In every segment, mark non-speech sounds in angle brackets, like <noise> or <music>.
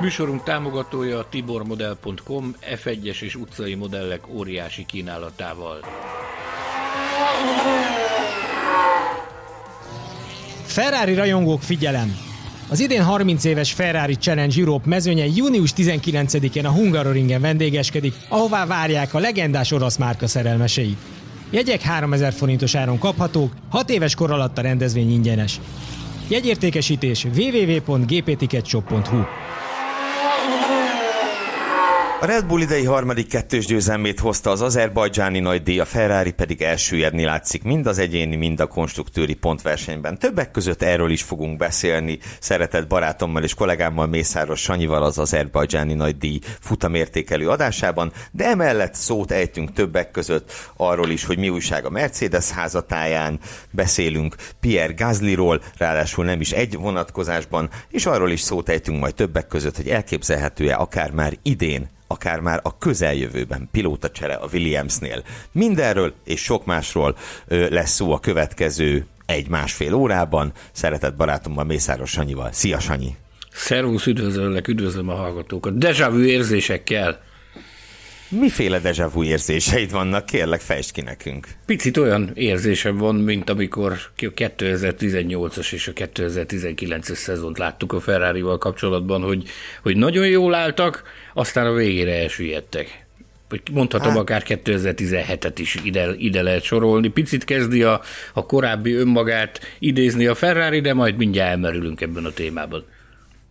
Műsorunk támogatója a tibormodel.com F1-es és utcai modellek óriási kínálatával. Ferrari rajongók figyelem! Az idén 30 éves Ferrari Challenge Europe mezőnye június 19-én a Hungaroringen vendégeskedik, ahová várják a legendás orosz márka szerelmeseit. Jegyek 3000 forintos áron kaphatók, 6 éves kor alatt a rendezvény ingyenes. Jegyértékesítés www.gpticketshop.hu A Red Bull idei harmadik kettős győzelmét hozta az azerbajdzsáni nagy díj, a Ferrari pedig elsüllyedni látszik mind az egyéni, mind a konstruktőri pontversenyben. Többek között erről is fogunk beszélni szeretett barátommal és kollégámmal Mészáros Sanyival az azerbajdzsáni nagy díj futamértékelő adásában, de emellett szót ejtünk többek között arról is, hogy mi újság a Mercedes házatáján, beszélünk Pierre Gaslyról, ráadásul nem is egy vonatkozásban, és arról is szót ejtünk majd többek között, hogy elképzelhető-e akár már idén akár már a közeljövőben pilótacsere a Williamsnél. Mindenről és sok másról lesz szó a következő egy-másfél órában. Szeretett barátommal Mészáros Sanyival. Szia Sanyi! Szervusz, üdvözöllek, üdvözlöm a hallgatókat. Deja vu érzésekkel. Miféle deja vu érzéseid vannak? Kérlek, fejtsd ki nekünk. Picit olyan érzésem van, mint amikor a 2018-as és a 2019-es szezont láttuk a Ferrari-val kapcsolatban, hogy, hogy nagyon jól álltak, aztán a végére elsüllyedtek. Mondhatom, hát. akár 2017-et is ide, ide lehet sorolni. Picit kezdi a, a korábbi önmagát idézni a Ferrari, de majd mindjárt elmerülünk ebben a témában.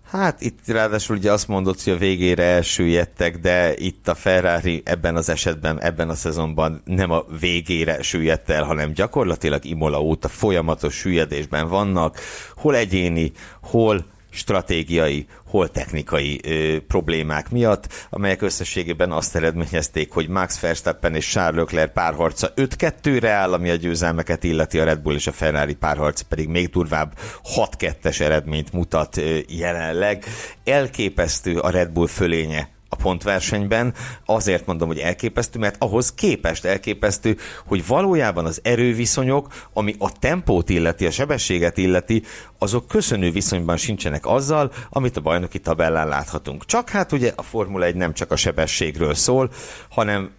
Hát itt ráadásul ugye azt mondod, hogy a végére elsüllyedtek, de itt a Ferrari ebben az esetben, ebben a szezonban nem a végére süllyedt el, hanem gyakorlatilag Imola óta folyamatos süllyedésben vannak, hol egyéni, hol stratégiai, hol technikai ö, problémák miatt, amelyek összességében azt eredményezték, hogy Max Verstappen és Charles Leclerc párharca 5-2-re áll, ami a győzelmeket illeti, a Red Bull és a Ferrari párharc pedig még durvább 6-2-es eredményt mutat ö, jelenleg. Elképesztő a Red Bull fölénye a pontversenyben. Azért mondom, hogy elképesztő, mert ahhoz képest elképesztő, hogy valójában az erőviszonyok, ami a tempót illeti, a sebességet illeti, azok köszönő viszonyban sincsenek azzal, amit a bajnoki tabellán láthatunk. Csak hát ugye a Formula 1 nem csak a sebességről szól, hanem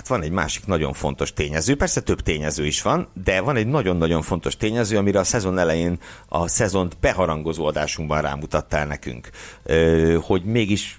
Hát van egy másik nagyon fontos tényező, persze több tényező is van, de van egy nagyon-nagyon fontos tényező, amire a szezon elején a szezont beharangozó adásunkban rámutattál nekünk, hogy mégis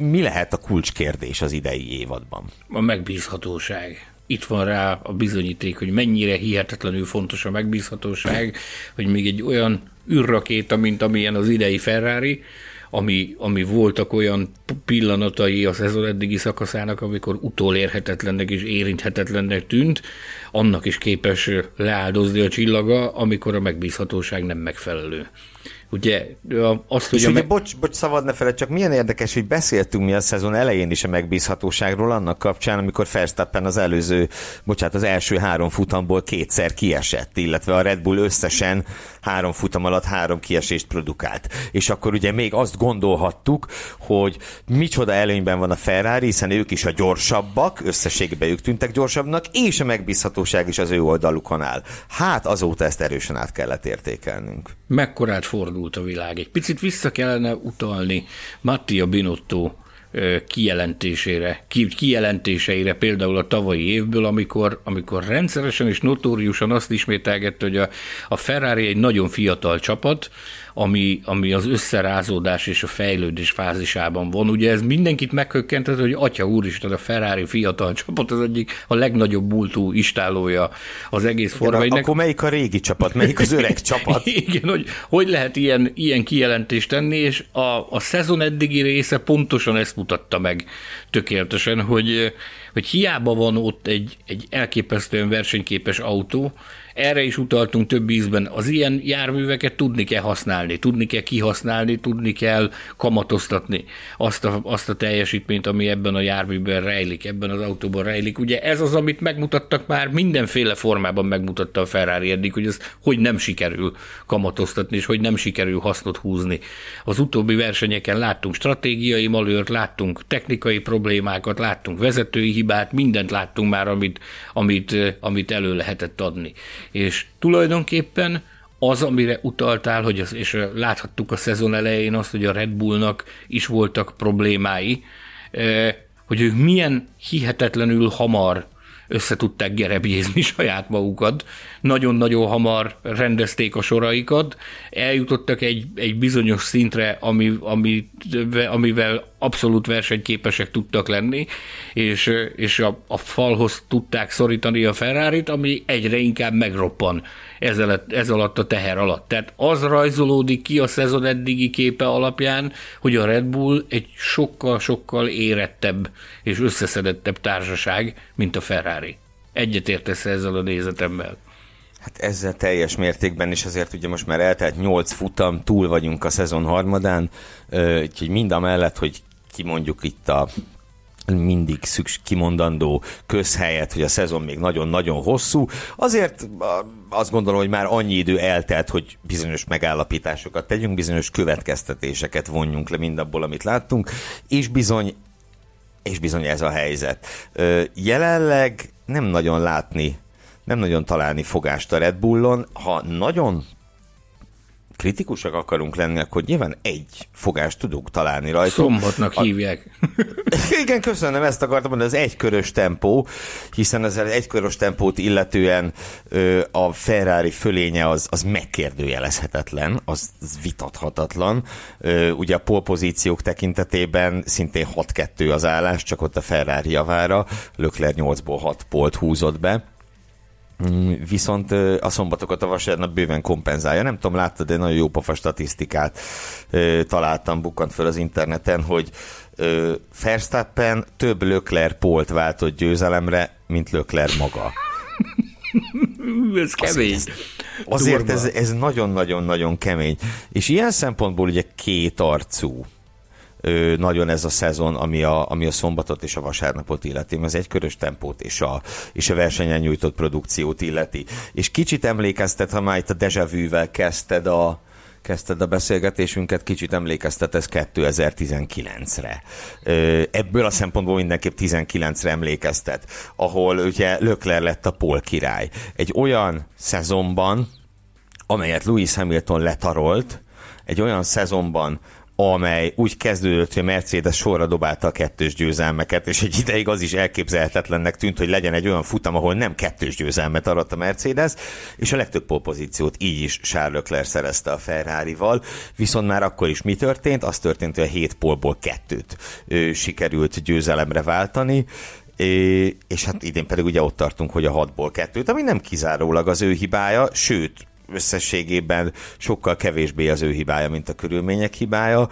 mi lehet a kulcskérdés az idei évadban? A megbízhatóság. Itt van rá a bizonyíték, hogy mennyire hihetetlenül fontos a megbízhatóság, hogy még egy olyan űrrakéta, mint amilyen az idei Ferrari, ami, ami voltak olyan pillanatai a szezon eddigi szakaszának, amikor utolérhetetlennek és érinthetetlennek tűnt, annak is képes leáldozni a csillaga, amikor a megbízhatóság nem megfelelő. Ugye azt, hogy... És ugye, me- bocs, bocs, szabad ne feled, csak milyen érdekes, hogy beszéltünk mi a szezon elején is a megbízhatóságról annak kapcsán, amikor Verstappen az előző, bocsánat, az első három futamból kétszer kiesett, illetve a Red Bull összesen három futam alatt három kiesést produkált. És akkor ugye még azt gondolhattuk, hogy micsoda előnyben van a Ferrari, hiszen ők is a gyorsabbak, összességében ők tűntek gyorsabbnak, és a megbízhatóság is az ő oldalukon áll. Hát azóta ezt erősen át kellett értékelnünk. Mekkorát fordult a világ. Egy picit vissza kellene utalni Mattia Binotto kijelentésére, kijelentéseire például a tavalyi évből, amikor, amikor rendszeresen és notóriusan azt ismételgette, hogy a, a Ferrari egy nagyon fiatal csapat, ami, ami az összerázódás és a fejlődés fázisában van. Ugye ez mindenkit meghökkentett, hogy atya úristen, a Ferrari fiatal csapat az egyik a legnagyobb múltú istálója az egész formainak. Akkor melyik a régi csapat, melyik az öreg csapat? <laughs> Igen, hogy hogy lehet ilyen, ilyen kijelentést tenni, és a, a szezon eddigi része pontosan ezt mutatta meg tökéletesen, hogy, hogy hiába van ott egy, egy elképesztően versenyképes autó, erre is utaltunk több ízben, az ilyen járműveket tudni kell használni, tudni kell kihasználni, tudni kell kamatoztatni azt a, azt a teljesítményt, ami ebben a járműben rejlik, ebben az autóban rejlik. Ugye ez az, amit megmutattak már, mindenféle formában megmutatta a Ferrari eddig, hogy ez hogy nem sikerül kamatoztatni, és hogy nem sikerül hasznot húzni. Az utóbbi versenyeken láttunk stratégiai malőrt, láttunk technikai problémákat, láttunk vezetői hibát, mindent láttunk már, amit, amit, amit elő lehetett adni és tulajdonképpen az, amire utaltál, hogy az, és láthattuk a szezon elején azt, hogy a Red Bullnak is voltak problémái, hogy ők milyen hihetetlenül hamar össze tudták gerebjézni <laughs> saját magukat, nagyon-nagyon hamar rendezték a soraikat, eljutottak egy, egy bizonyos szintre, ami, ami, amivel abszolút versenyképesek tudtak lenni, és, és a, a falhoz tudták szorítani a ferrari ami egyre inkább megroppan ez alatt, ez alatt a teher alatt. Tehát az rajzolódik ki a szezon eddigi képe alapján, hogy a Red Bull egy sokkal-sokkal érettebb és összeszedettebb társaság, mint a Ferrari. Egyetértesz ezzel a nézetemmel? Hát ezzel teljes mértékben, és azért ugye most már eltelt 8 futam, túl vagyunk a szezon harmadán, úgyhogy mind a mellett, hogy kimondjuk itt a mindig szükség kimondandó közhelyet, hogy a szezon még nagyon-nagyon hosszú. Azért azt gondolom, hogy már annyi idő eltelt, hogy bizonyos megállapításokat tegyünk, bizonyos következtetéseket vonjunk le mindabból, amit láttunk, és bizony és bizony ez a helyzet. Jelenleg nem nagyon látni, nem nagyon találni fogást a Red Bullon. Ha nagyon kritikusak akarunk lenni, akkor nyilván egy fogást tudunk találni rajta. Szombatnak a... hívják. <laughs> Igen, köszönöm, ezt akartam mondani, az egykörös tempó, hiszen az egykörös tempót illetően ö, a Ferrari fölénye az, az megkérdőjelezhetetlen, az, az vitathatatlan. Ö, ugye a polpozíciók tekintetében szintén 6-2 az állás, csak ott a Ferrari javára, Lökler 8-ból 6 polt húzott be viszont a szombatokat a vasárnap bőven kompenzálja. Nem tudom, láttad, de nagyon jó pofa statisztikát találtam, bukkant fel az interneten, hogy Verstappen több Lökler polt váltott győzelemre, mint Lökler maga. ez kemény. Azért, azért ez, ez nagyon-nagyon-nagyon kemény. És ilyen szempontból ugye két arcú nagyon ez a szezon, ami a, ami a szombatot és a vasárnapot illeti, az egykörös tempót és a, és a versenyen nyújtott produkciót illeti. És kicsit emlékeztet, ha már itt a Deja Vu-vel kezdted a, kezdted a beszélgetésünket, kicsit emlékeztet ez 2019-re. Ebből a szempontból mindenképp 19-re emlékeztet, ahol ugye Lökler lett a pol király. Egy olyan szezonban, amelyet Lewis Hamilton letarolt, egy olyan szezonban, amely úgy kezdődött, hogy a Mercedes sorra dobálta a kettős győzelmeket, és egy ideig az is elképzelhetetlennek tűnt, hogy legyen egy olyan futam, ahol nem kettős győzelmet aradt a Mercedes, és a legtöbb polpozíciót így is Charles Leclerc szerezte a Ferrari-val, viszont már akkor is mi történt? Az történt, hogy a hét polból kettőt ő, sikerült győzelemre váltani, és hát idén pedig ugye ott tartunk, hogy a hatból kettőt, ami nem kizárólag az ő hibája, sőt, összességében sokkal kevésbé az ő hibája, mint a körülmények hibája.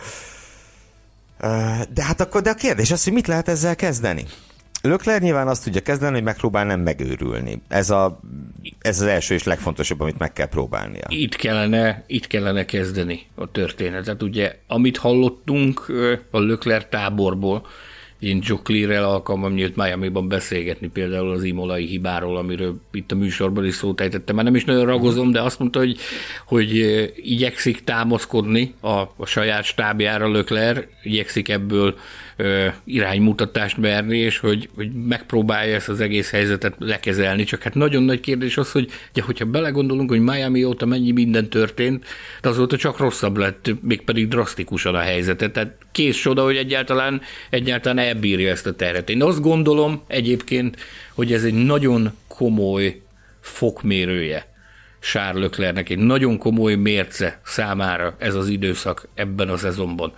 De hát akkor de a kérdés az, hogy mit lehet ezzel kezdeni? Lökler nyilván azt tudja kezdeni, hogy megpróbál nem megőrülni. Ez, a, ez az első és legfontosabb, amit meg kell próbálnia. Itt kellene, itt kellene kezdeni a történetet. Ugye, amit hallottunk a Lökler táborból, én Joe Clear-rel alkalmam nyílt Miami-ban beszélgetni például az imolai hibáról, amiről itt a műsorban is szót ejtettem. Már nem is nagyon ragozom, de azt mondta, hogy, hogy igyekszik támaszkodni a, a saját stábjára Lökler, igyekszik ebből iránymutatást merni, és hogy, hogy megpróbálja ezt az egész helyzetet lekezelni. Csak hát nagyon nagy kérdés az, hogy ugye, hogyha belegondolunk, hogy Miami óta mennyi minden történt, de azóta csak rosszabb lett, mégpedig drasztikusan a helyzetet. Tehát kész soda, hogy egyáltalán, egyáltalán elbírja ezt a terhet. Én azt gondolom egyébként, hogy ez egy nagyon komoly fokmérője Charles Leclernek, egy nagyon komoly mérce számára ez az időszak ebben a szezonban.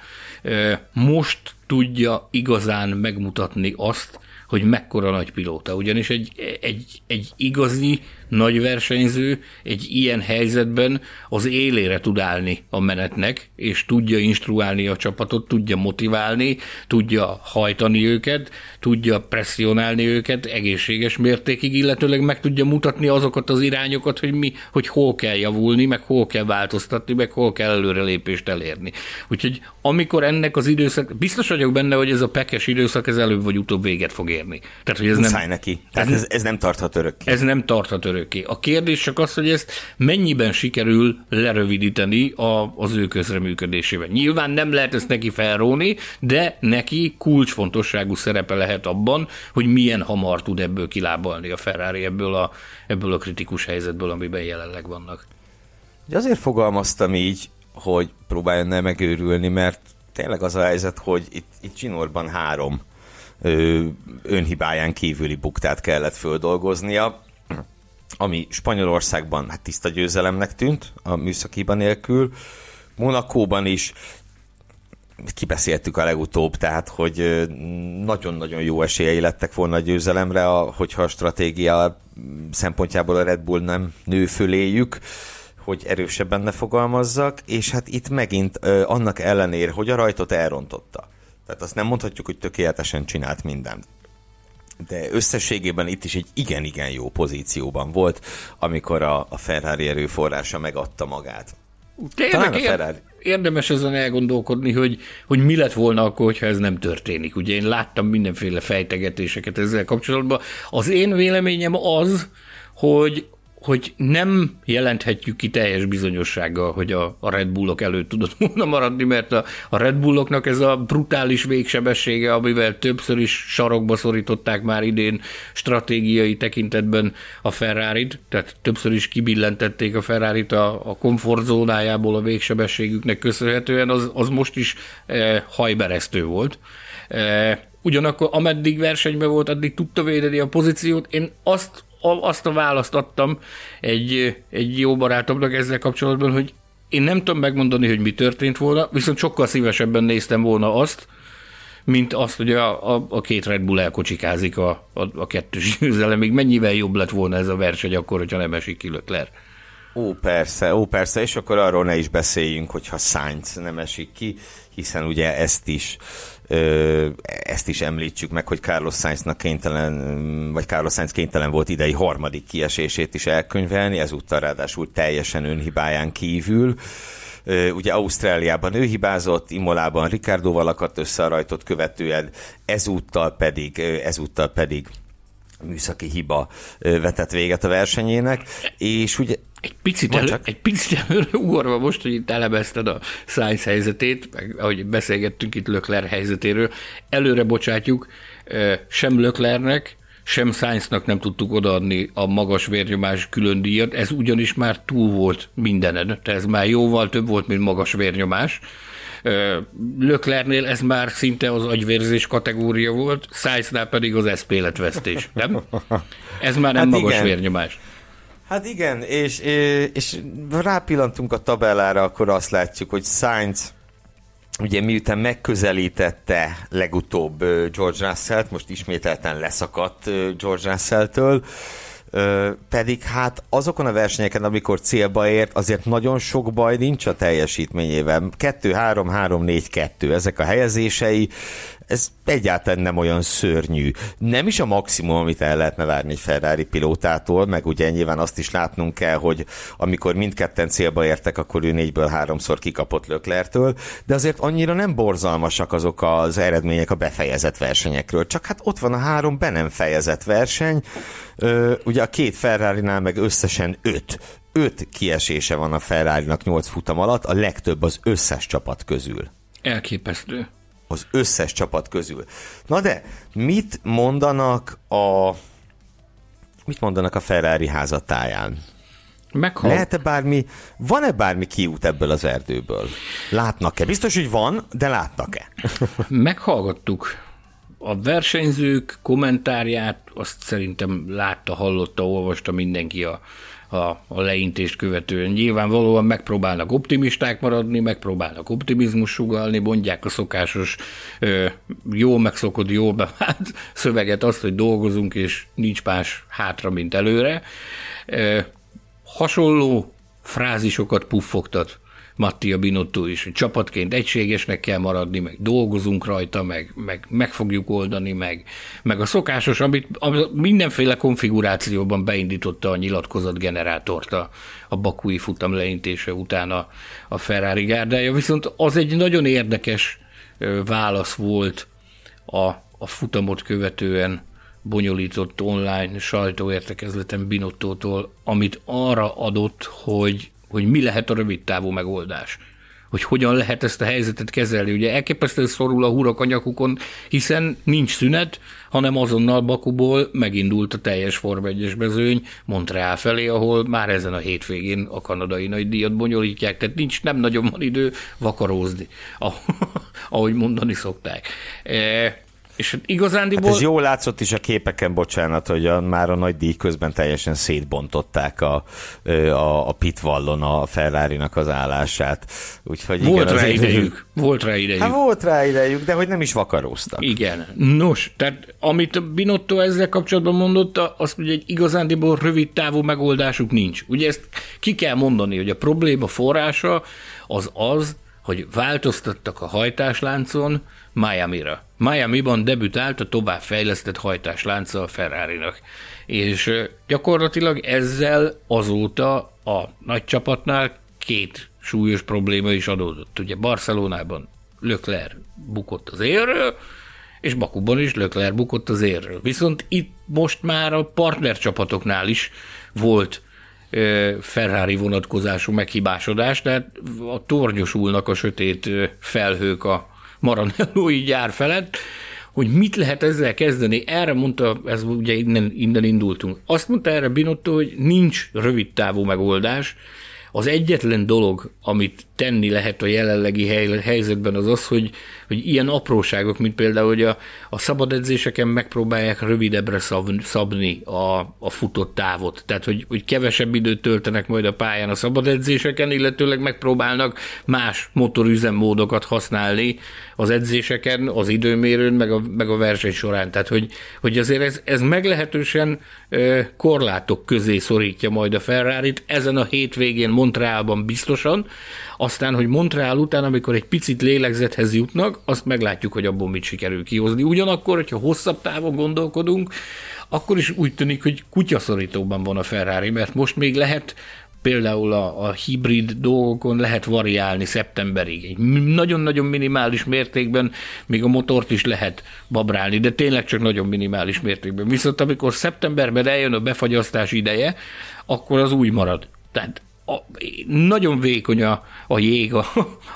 Most tudja igazán megmutatni azt, hogy mekkora nagy pilóta. Ugyanis egy, egy, egy igazi nagy versenyző egy ilyen helyzetben az élére tud állni a menetnek, és tudja instruálni a csapatot, tudja motiválni, tudja hajtani őket, tudja presszionálni őket egészséges mértékig, illetőleg meg tudja mutatni azokat az irányokat, hogy mi, hogy hol kell javulni, meg hol kell változtatni, meg hol kell előrelépést elérni. Úgyhogy amikor ennek az időszak, biztos vagyok benne, hogy ez a pekes időszak ez előbb vagy utóbb véget fog érni. Tehát, hogy ez Muszáj nem, neki. Tehát ez, ez nem tarthat örökké. Ez nem tarthat örökké. A kérdés csak az, hogy ezt mennyiben sikerül lerövidíteni a, az ő közreműködésében. Nyilván nem lehet ezt neki felróni, de neki kulcsfontosságú szerepe lehet abban, hogy milyen hamar tud ebből kilábalni a Ferrari ebből a, ebből a kritikus helyzetből, amiben jelenleg vannak. De azért fogalmaztam így, hogy próbáljon ne megőrülni, mert tényleg az a helyzet, hogy itt, itt Csinorban három ö, önhibáján kívüli buktát kellett földolgoznia, ami Spanyolországban hát tiszta győzelemnek tűnt, a műszakiban nélkül, Monakóban is kibeszéltük a legutóbb, tehát hogy nagyon-nagyon jó esélyei lettek volna a győzelemre, hogyha a stratégia szempontjából a Red Bull nem nő föléjük, hogy erősebben ne fogalmazzak, és hát itt megint annak ellenére, hogy a rajtot elrontotta. Tehát azt nem mondhatjuk, hogy tökéletesen csinált mindent. De összességében itt is egy igen-igen jó pozícióban volt, amikor a, a Ferrari erőforrása megadta magát. Tényleg a Ferrari. érdemes ezen elgondolkodni, hogy, hogy mi lett volna akkor, hogyha ez nem történik. Ugye én láttam mindenféle fejtegetéseket ezzel kapcsolatban. Az én véleményem az, hogy hogy nem jelenthetjük ki teljes bizonyossággal, hogy a, a Red Bullok előtt tudott volna maradni, mert a, a Red Bulloknak ez a brutális végsebessége, amivel többször is sarokba szorították már idén stratégiai tekintetben a Ferrari-t, tehát többször is kibillentették a Ferrari-t a, a komfortzónájából a végsebességüknek köszönhetően, az, az most is e, hajberesztő volt. E, ugyanakkor ameddig versenyben volt, addig tudta védeni a pozíciót. Én azt azt a választ adtam egy, egy jó barátomnak ezzel kapcsolatban, hogy én nem tudom megmondani, hogy mi történt volna, viszont sokkal szívesebben néztem volna azt, mint azt, hogy a, a, a két Red Bull elkocsikázik a, a, a kettős győzelemig. Mennyivel jobb lett volna ez a verseny akkor, hogyha nem esik ki Leclerc. Ó, persze, ó, persze, és akkor arról ne is beszéljünk, hogyha Sainz nem esik ki, hiszen ugye ezt is ezt is említsük meg, hogy Carlos Sainznak kénytelen, vagy Carlos Sainz kénytelen volt idei harmadik kiesését is elkönyvelni, ezúttal ráadásul teljesen önhibáján kívül. Ugye Ausztráliában ő hibázott, Imolában Ricardoval akadt össze a rajtot követően, ezúttal pedig, ezúttal pedig műszaki hiba vetett véget a versenyének, és ugye egy picit, elő, egy picit előre ugorva most, hogy itt elemezted a Science helyzetét, meg ahogy beszélgettünk itt Lökler helyzetéről, előre bocsátjuk, sem Löklernek, sem Science-nak nem tudtuk odaadni a magas vérnyomás külön díjat, ez ugyanis már túl volt mindenen, tehát ez már jóval több volt, mint magas vérnyomás. Löklernél ez már szinte az agyvérzés kategória volt, Science-nál pedig az eszméletvesztés, nem? Ez már nem hát magas igen. vérnyomás. Hát igen, és, és rápillantunk a tabellára, akkor azt látjuk, hogy Sainz ugye miután megközelítette legutóbb George Russell-t, most ismételten leszakadt George Russell-től, pedig hát azokon a versenyeken, amikor célba ért, azért nagyon sok baj nincs a teljesítményével. 2-3-3-4-2, ezek a helyezései, ez egyáltalán nem olyan szörnyű. Nem is a maximum, amit el lehetne várni egy Ferrari pilótától, meg ugye nyilván azt is látnunk kell, hogy amikor mindketten célba értek, akkor ő négyből háromszor kikapott Löklertől, de azért annyira nem borzalmasak azok az eredmények a befejezett versenyekről. Csak hát ott van a három be nem fejezett verseny, ugye a két Ferrari-nál meg összesen öt öt kiesése van a Ferrari-nak nyolc futam alatt, a legtöbb az összes csapat közül. Elképesztő az összes csapat közül. Na de, mit mondanak a mit mondanak a Ferrari házatáján? Meghal... Lehet-e bármi, van-e bármi kiút ebből az erdőből? Látnak-e? Biztos, hogy van, de látnak-e? <laughs> Meghallgattuk a versenyzők kommentárját, azt szerintem látta, hallotta, olvasta mindenki a, a, a leintést követően. Nyilvánvalóan megpróbálnak optimisták maradni, megpróbálnak optimizmus sugalni, mondják a szokásos ö, jól megszokott, jól bevált <laughs> szöveget, azt, hogy dolgozunk, és nincs más hátra, mint előre. Ö, hasonló frázisokat puffogtat Mattia Binotto is, hogy csapatként egységesnek kell maradni, meg dolgozunk rajta, meg, meg, meg fogjuk oldani, meg, meg a szokásos, amit, amit mindenféle konfigurációban beindította a nyilatkozat generátort a, a bakui futam leintése után a, a Ferrari gárdája, viszont az egy nagyon érdekes válasz volt a, a futamot követően bonyolított online sajtóértekezleten Binottótól, amit arra adott, hogy hogy mi lehet a rövid távú megoldás hogy hogyan lehet ezt a helyzetet kezelni. Ugye elképesztően szorul a húrak a nyakukon, hiszen nincs szünet, hanem azonnal Bakuból megindult a teljes Form 1 mezőny Montreal felé, ahol már ezen a hétvégén a kanadai nagy díjat bonyolítják, tehát nincs, nem nagyon van idő vakarózni, ahogy mondani szokták. És igazándiból... Hát ez jól látszott is a képeken, bocsánat, hogy a, már a nagy díj közben teljesen szétbontották a, a, a pitvallon a ferrari az állását. Úgyhogy volt igen, rá idejük. Volt rá idejük. Hát volt rá idejük, de hogy nem is vakaróztak. Igen. Nos, tehát amit Binotto ezzel kapcsolatban mondott, azt ugye egy igazándiból rövid távú megoldásuk nincs. Ugye ezt ki kell mondani, hogy a probléma forrása az az, hogy változtattak a hajtásláncon Miami-ra. Miami-ban debütált a továbbfejlesztett hajtáslánca a Ferrari-nak. És gyakorlatilag ezzel azóta a nagy csapatnál két súlyos probléma is adódott. Ugye Barcelonában Lökler bukott az érről, és Bakuban is Lökler bukott az érről. Viszont itt most már a partnercsapatoknál is volt Ferrari vonatkozású meghibásodás, tehát a tornyosulnak a sötét felhők a Maranellói gyár felett, hogy mit lehet ezzel kezdeni. Erre mondta, ez ugye innen, innen indultunk. Azt mondta erre Binotto, hogy nincs rövid távú megoldás, az egyetlen dolog, amit tenni lehet a jelenlegi helyzetben az az, hogy, hogy ilyen apróságok, mint például, hogy a, a szabad edzéseken megpróbálják rövidebbre szab, szabni a, a futott távot. Tehát, hogy, hogy kevesebb időt töltenek majd a pályán a szabad edzéseken, illetőleg megpróbálnak más motorüzemmódokat használni az edzéseken, az időmérőn, meg a, meg a verseny során. Tehát, hogy, hogy azért ez, ez meglehetősen korlátok közé szorítja majd a ferrari ezen a hétvégén Montrealban biztosan, aztán, hogy Montreal után, amikor egy picit lélegzethez jutnak, azt meglátjuk, hogy abból mit sikerül kihozni. Ugyanakkor, hogyha hosszabb távon gondolkodunk, akkor is úgy tűnik, hogy kutyaszorítóban van a Ferrari, mert most még lehet például a, a hibrid dolgokon lehet variálni szeptemberig. Egy nagyon-nagyon minimális mértékben még a motort is lehet babrálni, de tényleg csak nagyon minimális mértékben. Viszont amikor szeptemberben eljön a befagyasztás ideje, akkor az úgy marad. Tehát a, nagyon vékony a, a jég, a,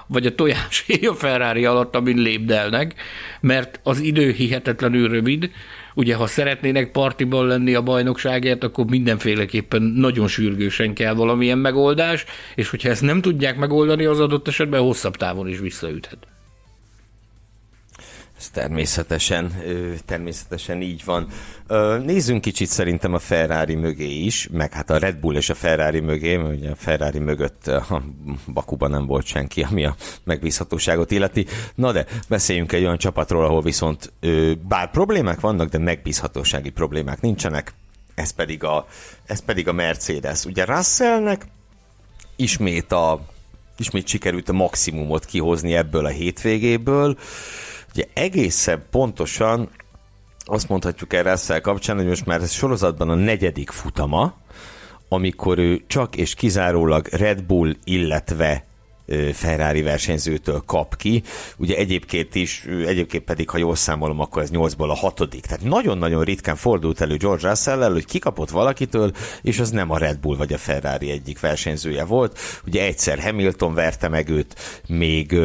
vagy a tojás a Ferrari alatt, amin lépdelnek, mert az idő hihetetlenül rövid. Ugye, ha szeretnének partiban lenni a bajnokságért, akkor mindenféleképpen nagyon sürgősen kell valamilyen megoldás, és hogyha ezt nem tudják megoldani, az adott esetben hosszabb távon is visszaüthet. Ez természetesen, természetesen így van. Nézzünk kicsit szerintem a Ferrari mögé is, meg hát a Red Bull és a Ferrari mögé, mert ugye a Ferrari mögött a Bakuban nem volt senki, ami a megbízhatóságot illeti. Na de beszéljünk egy olyan csapatról, ahol viszont bár problémák vannak, de megbízhatósági problémák nincsenek, ez pedig a, ez pedig a Mercedes. Ugye Russellnek ismét a ismét sikerült a maximumot kihozni ebből a hétvégéből. Ugye egészen pontosan azt mondhatjuk erre ezzel kapcsán, hogy most már ez sorozatban a negyedik futama, amikor ő csak és kizárólag Red Bull, illetve Ferrari versenyzőtől kap ki. Ugye egyébként is, egyébként pedig, ha jól számolom, akkor ez 8-ból a hatodik. Tehát nagyon-nagyon ritkán fordult elő George russell hogy kikapott valakitől, és az nem a Red Bull vagy a Ferrari egyik versenyzője volt. Ugye egyszer Hamilton verte meg őt, még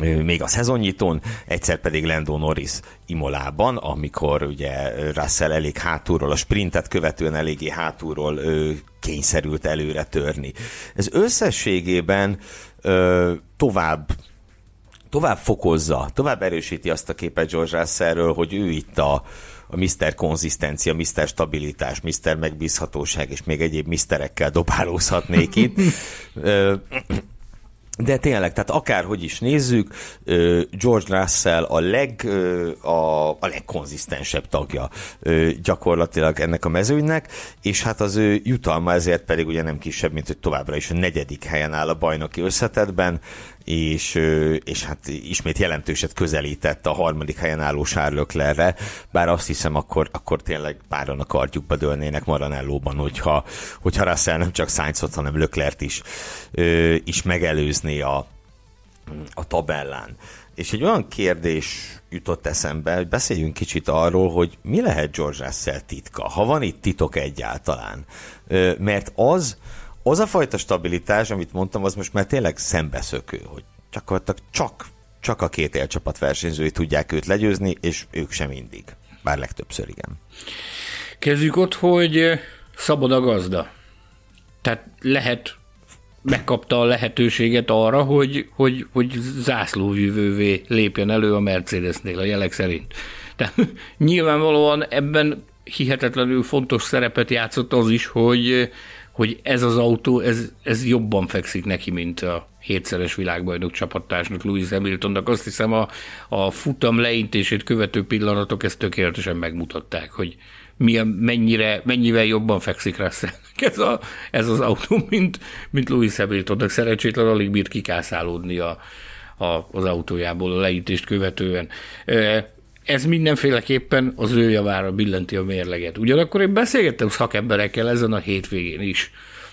még a szezonnyitón, egyszer pedig Lando Norris Imolában, amikor ugye Russell elég hátulról, a sprintet követően eléggé hátulról kényszerült előre törni. Ez összességében tovább tovább fokozza, tovább erősíti azt a képet George Russellről, hogy ő itt a, a Mr. konzisztencia, Mr. stabilitás, Mr. megbízhatóság, és még egyéb misterekkel dobálózhatnék itt. De tényleg, tehát akárhogy is nézzük, George Russell a, leg, a, a legkonzisztensebb tagja gyakorlatilag ennek a mezőnynek, és hát az ő jutalma ezért pedig ugye nem kisebb, mint hogy továbbra is a negyedik helyen áll a bajnoki összetetben, és, és hát ismét jelentőset közelített a harmadik helyen álló Sárlöklerre, bár azt hiszem akkor, akkor tényleg páran a kardjukba dőlnének Maranellóban, hogyha, hogyha Russell nem csak Sainzot, hanem Löklert is, is megelőzni a, a tabellán. És egy olyan kérdés jutott eszembe, hogy beszéljünk kicsit arról, hogy mi lehet George Russell titka, ha van itt titok egyáltalán. Mert az, az a fajta stabilitás, amit mondtam, az most már tényleg szembeszökő, hogy csak, csak, csak a két élcsapat versenyzői tudják őt legyőzni, és ők sem mindig. Bár legtöbbször igen. Kezdjük ott, hogy szabad a gazda. Tehát lehet, megkapta a lehetőséget arra, hogy, hogy, hogy zászlóvívővé lépjen elő a Mercedesnél a jelek szerint. Tehát <laughs> nyilvánvalóan ebben hihetetlenül fontos szerepet játszott az is, hogy, hogy ez az autó, ez, ez jobban fekszik neki, mint a hétszeres világbajnok csapattársnak, Louis Hamiltonnak. Azt hiszem a, a futam leintését követő pillanatok ezt tökéletesen megmutatták, hogy milyen, mennyire, mennyivel jobban fekszik rá ez, a, ez az autó, mint, mint Louis Hamiltonnak. Szerencsétlen alig bírt kikászálódni a, a, az autójából a leintést követően ez mindenféleképpen az ő javára billenti a mérleget. Ugyanakkor én beszélgettem szakemberekkel ezen a hétvégén is,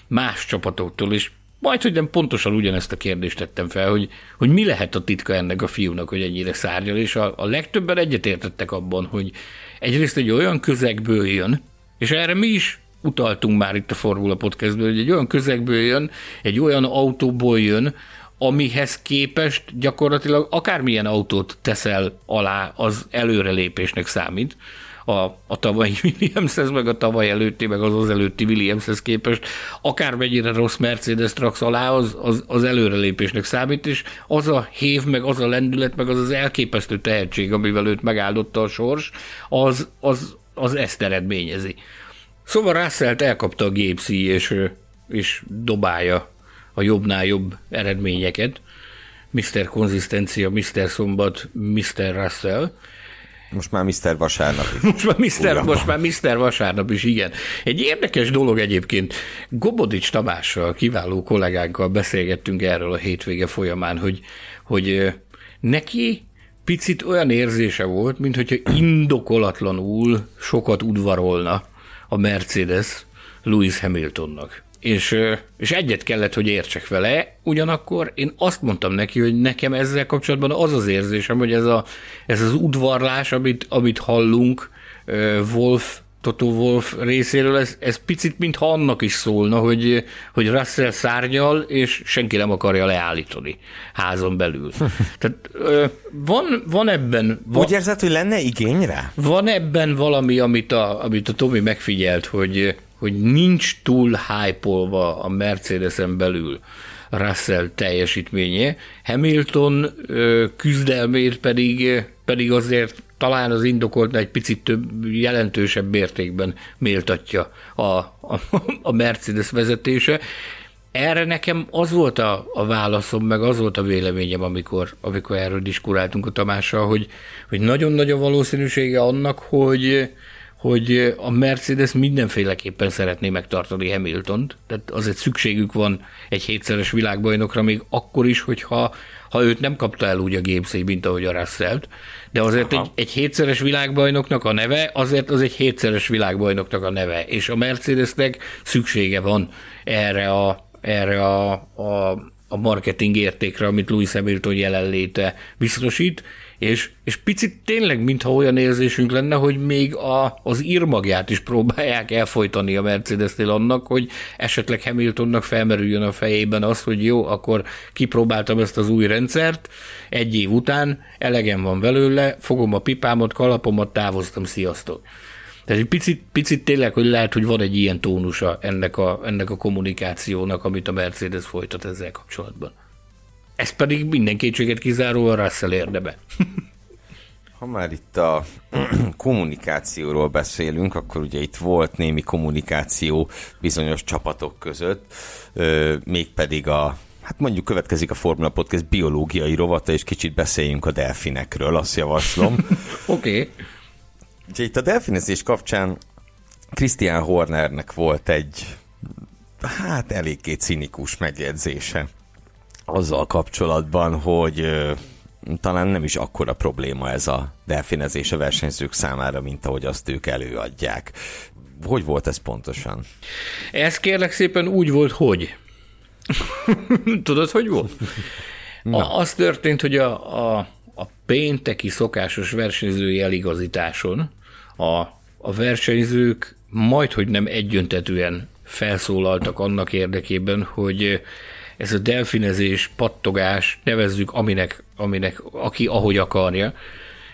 más csapatoktól is, majd, hogy nem pontosan ugyanezt a kérdést tettem fel, hogy, hogy mi lehet a titka ennek a fiúnak, hogy ennyire szárnyal, és a, a legtöbben egyetértettek abban, hogy egyrészt egy olyan közegből jön, és erre mi is utaltunk már itt a Formula Podcastből, hogy egy olyan közegből jön, egy olyan autóból jön, amihez képest gyakorlatilag akármilyen autót teszel alá, az előrelépésnek számít. A, a tavalyi <laughs> Williamshez, meg a tavaly előtti, meg az az előtti Williamshez képest, akármennyire rossz Mercedes raksz alá, az, az, az előrelépésnek számít, és az a hév, meg az a lendület, meg az az elképesztő tehetség, amivel őt megáldotta a sors, az, az, az ezt eredményezi. Szóval russell elkapta a gépszi, és, és dobálja a jobbnál jobb eredményeket. Mr. Konzisztencia, Mr. Szombat, Mr. Russell. Most már Mr. Vasárnap is. <laughs> Most már Mr. most már Mr. Vasárnap is, igen. Egy érdekes dolog egyébként, Gobodics Tamással, kiváló kollégánkkal beszélgettünk erről a hétvége folyamán, hogy, hogy neki picit olyan érzése volt, mint hogyha indokolatlanul sokat udvarolna a Mercedes Lewis Hamiltonnak és, és egyet kellett, hogy értsek vele, ugyanakkor én azt mondtam neki, hogy nekem ezzel kapcsolatban az az érzésem, hogy ez, a, ez az udvarlás, amit, amit hallunk Wolf, Toto Wolf részéről, ez, ez picit mintha annak is szólna, hogy, hogy Russell szárnyal, és senki nem akarja leállítani házon belül. <laughs> Tehát van, van ebben... Van, Úgy érzed, hogy lenne igény rá? Van ebben valami, amit a, amit a Tomi megfigyelt, hogy, hogy nincs túl hype a Mercedesen belül Russell teljesítménye, Hamilton küzdelmét pedig, pedig azért talán az indokolt egy picit több, jelentősebb mértékben méltatja a, a, a Mercedes vezetése. Erre nekem az volt a, a válaszom, meg az volt a véleményem, amikor, amikor erről diskuráltunk a Tamással, hogy, hogy nagyon nagy a valószínűsége annak, hogy, hogy a Mercedes mindenféleképpen szeretné megtartani Hamiltont, tehát azért szükségük van egy hétszeres világbajnokra, még akkor is, hogyha ha őt nem kapta el úgy a GMC, mint ahogy a russell de azért egy, egy hétszeres világbajnoknak a neve, azért az egy hétszeres világbajnoknak a neve, és a Mercedesnek szüksége van erre a, erre a, a, a marketing értékre, amit Louis Hamilton jelenléte biztosít, és, és picit tényleg, mintha olyan érzésünk lenne, hogy még a, az írmagját is próbálják elfolytani a Mercedesnél annak, hogy esetleg Hamiltonnak felmerüljön a fejében az, hogy jó, akkor kipróbáltam ezt az új rendszert, egy év után elegem van belőle, fogom a pipámat, kalapomat, távoztam, sziasztok. Tehát egy picit, picit tényleg, hogy lehet, hogy van egy ilyen tónusa ennek a, ennek a kommunikációnak, amit a Mercedes folytat ezzel kapcsolatban Ez pedig minden kétséget kizáróan Russell érdeme. <laughs> Ha már itt a <clears throat> kommunikációról beszélünk, akkor ugye itt volt némi kommunikáció bizonyos csapatok között, mégpedig a Hát mondjuk következik a Formula Podcast biológiai rovata, és kicsit beszéljünk a delfinekről, azt javaslom. <laughs> Oké. okay. Ugye itt a delfinezés kapcsán Christian Hornernek volt egy hát eléggé cinikus megjegyzése azzal kapcsolatban, hogy talán nem is akkora probléma ez a delfinezés a versenyzők számára, mint ahogy azt ők előadják. Hogy volt ez pontosan? Ez kérlek szépen úgy volt, hogy. <laughs> Tudod, hogy volt? A, az történt, hogy a, a, a pénteki szokásos versenyzői eligazításon a, a versenyzők majd, hogy nem egyöntetően felszólaltak annak érdekében, hogy ez a delfinezés, pattogás, nevezzük aminek, aminek aki ahogy akarja,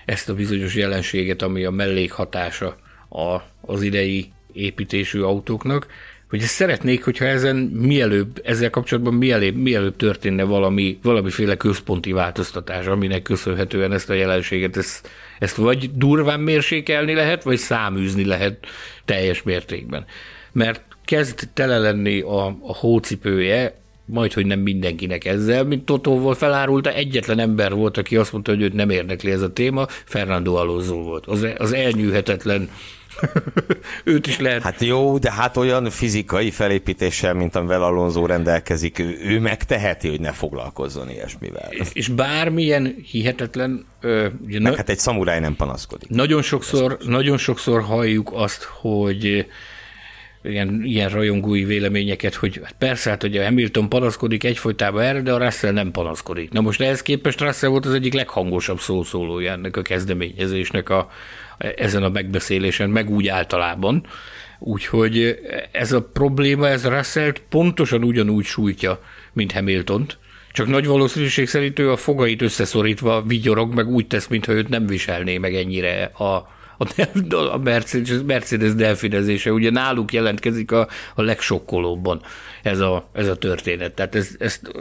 ezt a bizonyos jelenséget, ami a mellékhatása a, az idei építésű autóknak, hogy szeretnék, hogyha ezen mielőbb, ezzel kapcsolatban mielőbb, mielőbb történne valami, valamiféle központi változtatás, aminek köszönhetően ezt a jelenséget, ezt, ezt vagy durván mérsékelni lehet, vagy száműzni lehet teljes mértékben. Mert kezd tele lenni a, a hócipője majd, hogy nem mindenkinek ezzel, mint Totó volt felárulta, egyetlen ember volt, aki azt mondta, hogy őt nem érdekli ez a téma, Fernando Alonso volt. Az, az elnyűhetetlen <laughs> őt is lehet. Hát jó, de hát olyan fizikai felépítéssel, mint amivel Alonso rendelkezik, ő, ő megteheti, hogy ne foglalkozzon ilyesmivel. És, és bármilyen hihetetlen... Ö, ugye, Meg hát egy szamuráj nem panaszkodik. Nagyon sokszor, nagyon sokszor halljuk azt, hogy ilyen, ilyen rajongói véleményeket, hogy hát persze, hát a Hamilton panaszkodik egyfolytában erre, de a Russell nem panaszkodik. Na most ehhez képest Russell volt az egyik leghangosabb szószólója ennek a kezdeményezésnek a, ezen a megbeszélésen, meg úgy általában. Úgyhogy ez a probléma, ez russell pontosan ugyanúgy sújtja, mint Hamiltont, csak nagy valószínűség szerint ő a fogait összeszorítva vigyorog, meg úgy tesz, mintha őt nem viselné meg ennyire a, a, a Mercedes, Mercedes delfinezése, ugye náluk jelentkezik a, a legsokkolóbban ez a, ez a történet. Tehát ez, ezt,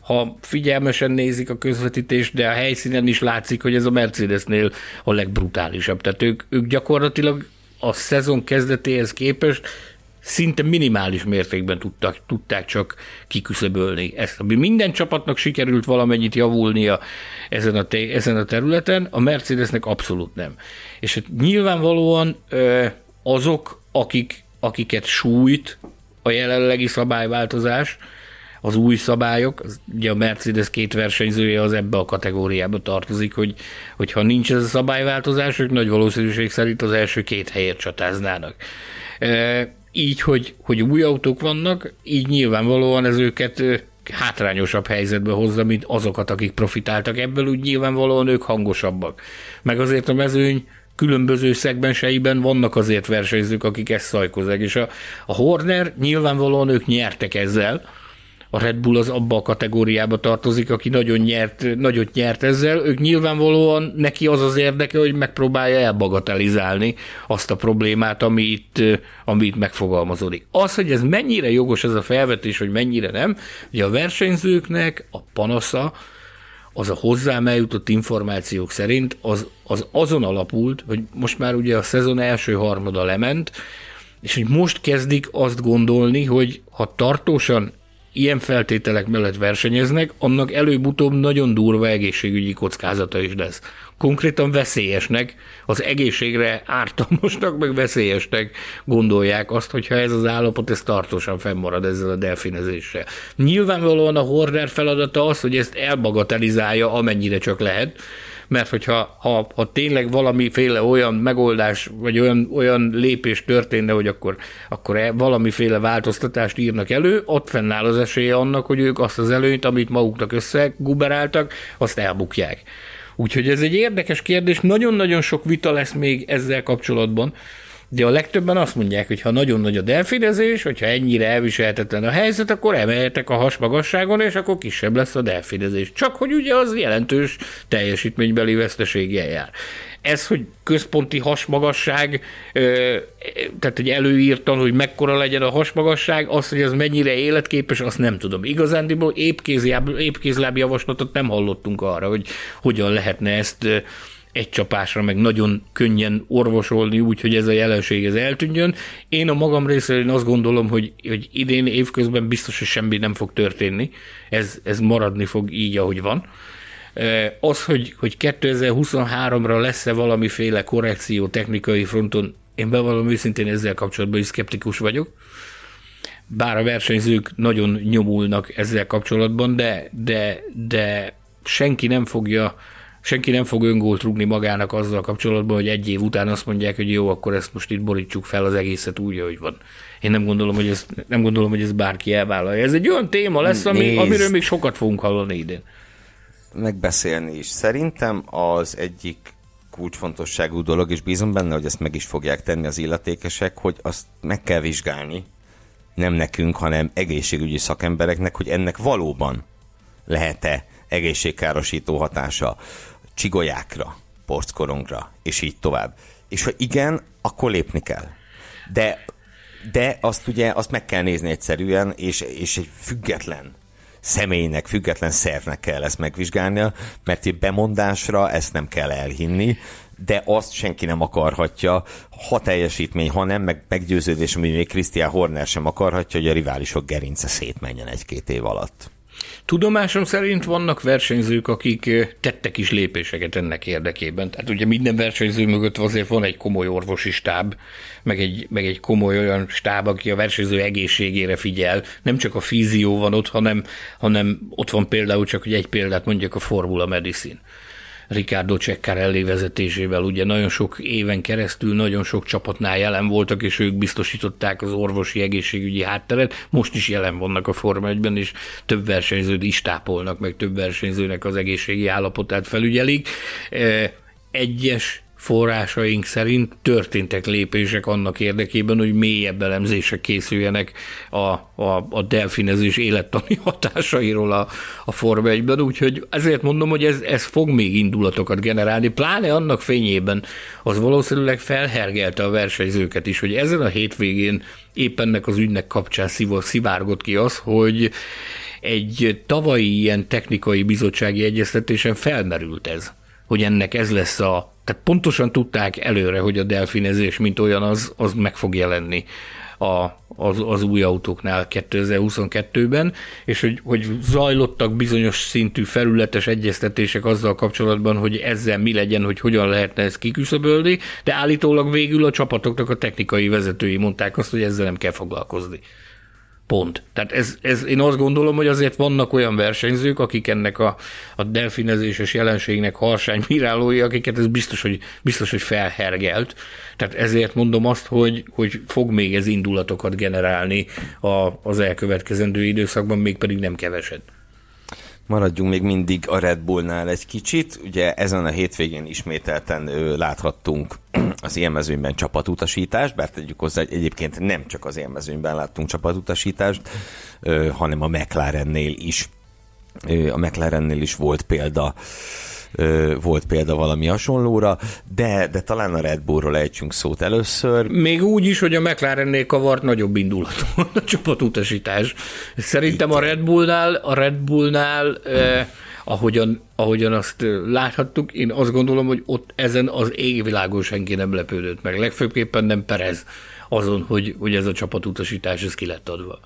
ha figyelmesen nézik a közvetítést, de a helyszínen is látszik, hogy ez a Mercedesnél a legbrutálisabb. Tehát ők, ők gyakorlatilag a szezon kezdetéhez képest szinte minimális mértékben tudtak, tudták csak kiküszöbölni ezt. Minden csapatnak sikerült valamennyit javulnia ezen a, te, ezen a területen, a Mercedesnek abszolút nem. És hát nyilvánvalóan azok, akik, akiket sújt a jelenlegi szabályváltozás, az új szabályok, az, ugye a Mercedes két versenyzője az ebbe a kategóriába tartozik, hogy, hogyha nincs ez a szabályváltozás, ők nagy valószínűség szerint az első két helyért csatáznának így, hogy, hogy új autók vannak, így nyilvánvalóan ez őket hátrányosabb helyzetbe hozza, mint azokat, akik profitáltak ebből, úgy nyilvánvalóan ők hangosabbak. Meg azért a mezőny különböző szegmenseiben vannak azért versenyzők, akik ezt szajkozzák, és a, a Horner nyilvánvalóan ők nyertek ezzel, a Red Bull az abba a kategóriába tartozik, aki nagyon nyert, nagyot nyert ezzel, ők nyilvánvalóan neki az az érdeke, hogy megpróbálja elbagatelizálni azt a problémát, ami itt, ami itt megfogalmazódik. Az, hogy ez mennyire jogos ez a felvetés, hogy mennyire nem, ugye a versenyzőknek a panasza, az a hozzám eljutott információk szerint az, az azon alapult, hogy most már ugye a szezon első harmada lement, és hogy most kezdik azt gondolni, hogy ha tartósan ilyen feltételek mellett versenyeznek, annak előbb-utóbb nagyon durva egészségügyi kockázata is lesz. Konkrétan veszélyesnek, az egészségre ártalmasnak, meg veszélyesnek gondolják azt, hogyha ez az állapot, ez tartósan fennmarad ezzel a delfinezéssel. Nyilvánvalóan a Horner feladata az, hogy ezt elbagatelizálja, amennyire csak lehet, mert hogyha ha, ha tényleg valamiféle olyan megoldás, vagy olyan, olyan lépés történne, hogy akkor, akkor e, valamiféle változtatást írnak elő, ott fennáll az esélye annak, hogy ők azt az előnyt, amit maguknak összeguberáltak, azt elbukják. Úgyhogy ez egy érdekes kérdés, nagyon-nagyon sok vita lesz még ezzel kapcsolatban, de a legtöbben azt mondják, hogy ha nagyon nagy a delfinezés, hogyha ennyire elviselhetetlen a helyzet, akkor emeljetek a hasmagasságon, és akkor kisebb lesz a delfinezés. Csak hogy ugye az jelentős teljesítménybeli veszteséggel jár. Ez, hogy központi hasmagasság, tehát hogy előírtan, hogy mekkora legyen a hasmagasság, az, hogy ez mennyire életképes, azt nem tudom. Igazándiból épkézláb javaslatot nem hallottunk arra, hogy hogyan lehetne ezt egy csapásra meg nagyon könnyen orvosolni úgy, hogy ez a jelenség ez eltűnjön. Én a magam részéről én azt gondolom, hogy, hogy idén évközben biztos, hogy semmi nem fog történni. Ez, ez maradni fog így, ahogy van. Az, hogy, hogy 2023-ra lesz-e valamiféle korrekció technikai fronton, én bevallom őszintén ezzel kapcsolatban is szkeptikus vagyok. Bár a versenyzők nagyon nyomulnak ezzel kapcsolatban, de, de, de senki nem fogja senki nem fog öngólt rúgni magának azzal kapcsolatban, hogy egy év után azt mondják, hogy jó, akkor ezt most itt borítsuk fel az egészet úgy, ahogy van. Én nem gondolom, hogy ez, nem gondolom, hogy ez bárki elvállalja. Ez egy olyan téma lesz, ami, amiről még sokat fogunk hallani idén. Megbeszélni is. Szerintem az egyik kulcsfontosságú dolog, és bízom benne, hogy ezt meg is fogják tenni az illetékesek, hogy azt meg kell vizsgálni, nem nekünk, hanem egészségügyi szakembereknek, hogy ennek valóban lehet-e egészségkárosító hatása csigolyákra, porckorongra, és így tovább. És ha igen, akkor lépni kell. De, de azt ugye, azt meg kell nézni egyszerűen, és, és egy független személynek, független szervnek kell ezt megvizsgálnia, mert egy bemondásra ezt nem kell elhinni, de azt senki nem akarhatja, ha teljesítmény, ha nem, meg meggyőződés, ami még Christian Horner sem akarhatja, hogy a riválisok gerince szétmenjen egy-két év alatt. Tudomásom szerint vannak versenyzők, akik tettek is lépéseket ennek érdekében. Tehát ugye minden versenyző mögött azért van egy komoly orvosi stáb, meg egy, meg egy komoly olyan stáb, aki a versenyző egészségére figyel. Nem csak a fízió van ott, hanem, hanem ott van például csak, hogy egy példát mondjak a Formula Medicine Ricardo Ceccarelli vezetésével. Ugye nagyon sok éven keresztül nagyon sok csapatnál jelen voltak, és ők biztosították az orvosi egészségügyi hátteret. Most is jelen vannak a Forma 1 és több versenyzőt is tápolnak, meg több versenyzőnek az egészségi állapotát felügyelik. Egyes forrásaink szerint történtek lépések annak érdekében, hogy mélyebb elemzések készüljenek a, a, a delfinezés élettani <laughs> hatásairól a, a Forma 1-ben, úgyhogy ezért mondom, hogy ez, ez fog még indulatokat generálni, pláne annak fényében. Az valószínűleg felhergelte a versenyzőket is, hogy ezen a hétvégén éppen ennek az ügynek kapcsán szivárgott ki az, hogy egy tavalyi ilyen technikai bizottsági egyeztetésen felmerült ez, hogy ennek ez lesz a tehát pontosan tudták előre, hogy a delfinezés, mint olyan, az, az meg fog jelenni a, az, az új autóknál 2022-ben, és hogy, hogy zajlottak bizonyos szintű felületes egyeztetések azzal kapcsolatban, hogy ezzel mi legyen, hogy hogyan lehetne ezt kiküszöbölni, de állítólag végül a csapatoknak a technikai vezetői mondták azt, hogy ezzel nem kell foglalkozni. Pont. Tehát ez, ez, én azt gondolom, hogy azért vannak olyan versenyzők, akik ennek a, a delfinezéses jelenségnek harsány mirálói, akiket ez biztos, hogy, biztos, hogy felhergelt. Tehát ezért mondom azt, hogy, hogy fog még ez indulatokat generálni a, az elkövetkezendő időszakban, még pedig nem keveset. Maradjunk még mindig a Red Bullnál egy kicsit. Ugye ezen a hétvégén ismételten ö, láthattunk <clears throat> az élmezőnyben csapatutasítást, bár tegyük hozzá, hogy egyébként nem csak az élmezőnyben láttunk csapatutasítást, ö, hanem a McLarennél is. Ö, a McLarennél is volt példa volt példa valami hasonlóra, de, de talán a Red Bullról ejtsünk szót először. Még úgy is, hogy a McLarennél kavart nagyobb indulatú a csapatutasítás. Szerintem a Red Bullnál, a Red Bullnál eh, ahogyan, ahogyan azt láthattuk, én azt gondolom, hogy ott ezen az égvilágon senki nem lepődött meg. Legfőképpen nem Perez azon, hogy, hogy ez a csapatutasítás ez ki lett adva.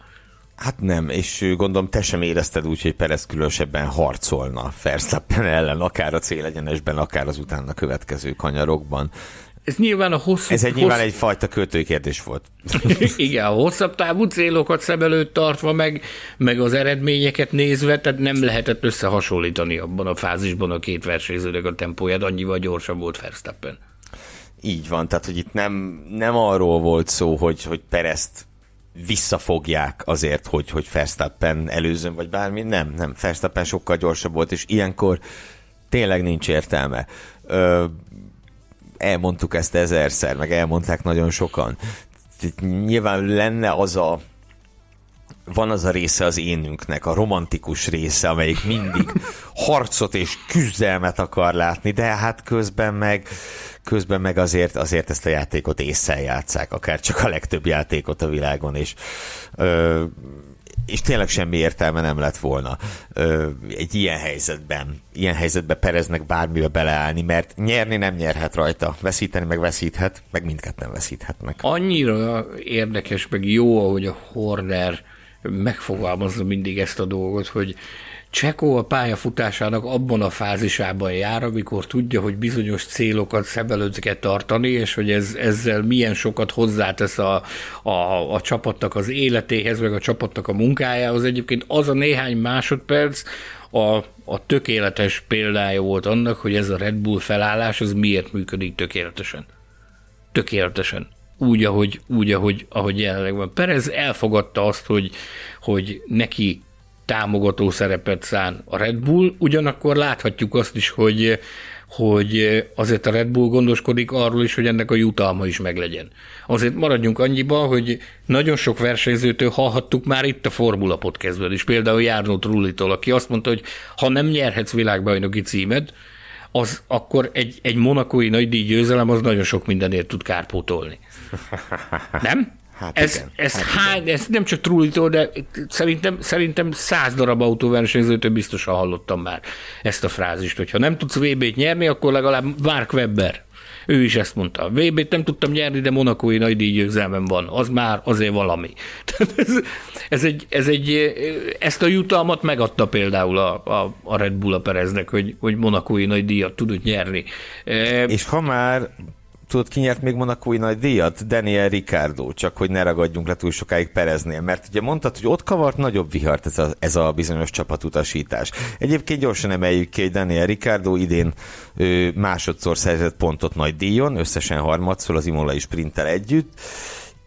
Hát nem, és gondolom te sem érezted úgy, hogy Perez különösebben harcolna Verstappen ellen, akár a célegyenesben, akár az utána következő kanyarokban. Ez nyilván a hosszú... Ez egy nyilván hossz... egyfajta költői kérdés volt. <laughs> Igen, a hosszabb távú célokat szem előtt tartva, meg, meg az eredményeket nézve, tehát nem lehetett összehasonlítani abban a fázisban a két versenyzőnek a tempóját, annyival gyorsabb volt Verstappen. Így van, tehát hogy itt nem, nem arról volt szó, hogy, hogy Perezt visszafogják azért, hogy, hogy Verstappen előzön, vagy bármi. Nem, nem. Verstappen sokkal gyorsabb volt, és ilyenkor tényleg nincs értelme. Ö, elmondtuk ezt ezerszer, meg elmondták nagyon sokan. Nyilván lenne az a van az a része az énünknek, a romantikus része, amelyik mindig <laughs> harcot és küzdelmet akar látni, de hát közben meg közben meg azért, azért ezt a játékot észszel játszák, akár csak a legtöbb játékot a világon, és ö, és tényleg semmi értelme nem lett volna. Ö, egy ilyen helyzetben, ilyen helyzetben Pereznek bármibe beleállni, mert nyerni nem nyerhet rajta, veszíteni meg veszíthet, meg mindketten veszíthetnek. Annyira érdekes, meg jó, ahogy a Horner megfogalmazza mindig ezt a dolgot, hogy Csekó a pályafutásának abban a fázisában jár, amikor tudja, hogy bizonyos célokat szem előtt kell tartani, és hogy ez, ezzel milyen sokat hozzátesz a, a, a csapatnak az életéhez, meg a csapatnak a munkájához. Egyébként az a néhány másodperc, a, a tökéletes példája volt annak, hogy ez a Red Bull felállás, az miért működik tökéletesen. Tökéletesen úgy, ahogy, úgy, ahogy, ahogy jelenleg van. Perez elfogadta azt, hogy, hogy neki támogató szerepet szán a Red Bull, ugyanakkor láthatjuk azt is, hogy, hogy azért a Red Bull gondoskodik arról is, hogy ennek a jutalma is meglegyen. Azért maradjunk annyiba, hogy nagyon sok versenyzőtől hallhattuk már itt a Formula podcastben is, például Járnó Trullitól, aki azt mondta, hogy ha nem nyerhetsz világbajnoki címet, az akkor egy, egy monakói nagydíj győzelem az nagyon sok mindenért tud kárpótolni. <laughs> Nem? Hát ez, igen, ez, hát hány, igen. ez nem csak Trulitól, de szerintem, szerintem száz darab autóversenyzőtől biztosan hallottam már ezt a frázist, hogy ha nem tudsz VB-t nyerni, akkor legalább Mark Webber. Ő is ezt mondta. VB-t nem tudtam nyerni, de monakói nagy díjgyőzelmem van. Az már azért valami. <laughs> ez, ez, egy, ez egy, ezt a jutalmat megadta például a, a, a Red Bull a Pereznek, hogy, hogy monakói nagy díjat tudott nyerni. És ha már tudod, ki nyert még Monakói nagy díjat? Daniel Ricardo, csak hogy ne ragadjunk le túl sokáig Pereznél, mert ugye mondtad, hogy ott kavart nagyobb vihart ez a, ez a bizonyos csapatutasítás. Egyébként gyorsan emeljük ki, hogy Daniel Ricardo idén ő, másodszor szerzett pontot nagy díjon, összesen harmadszor az Imolai sprinttel együtt,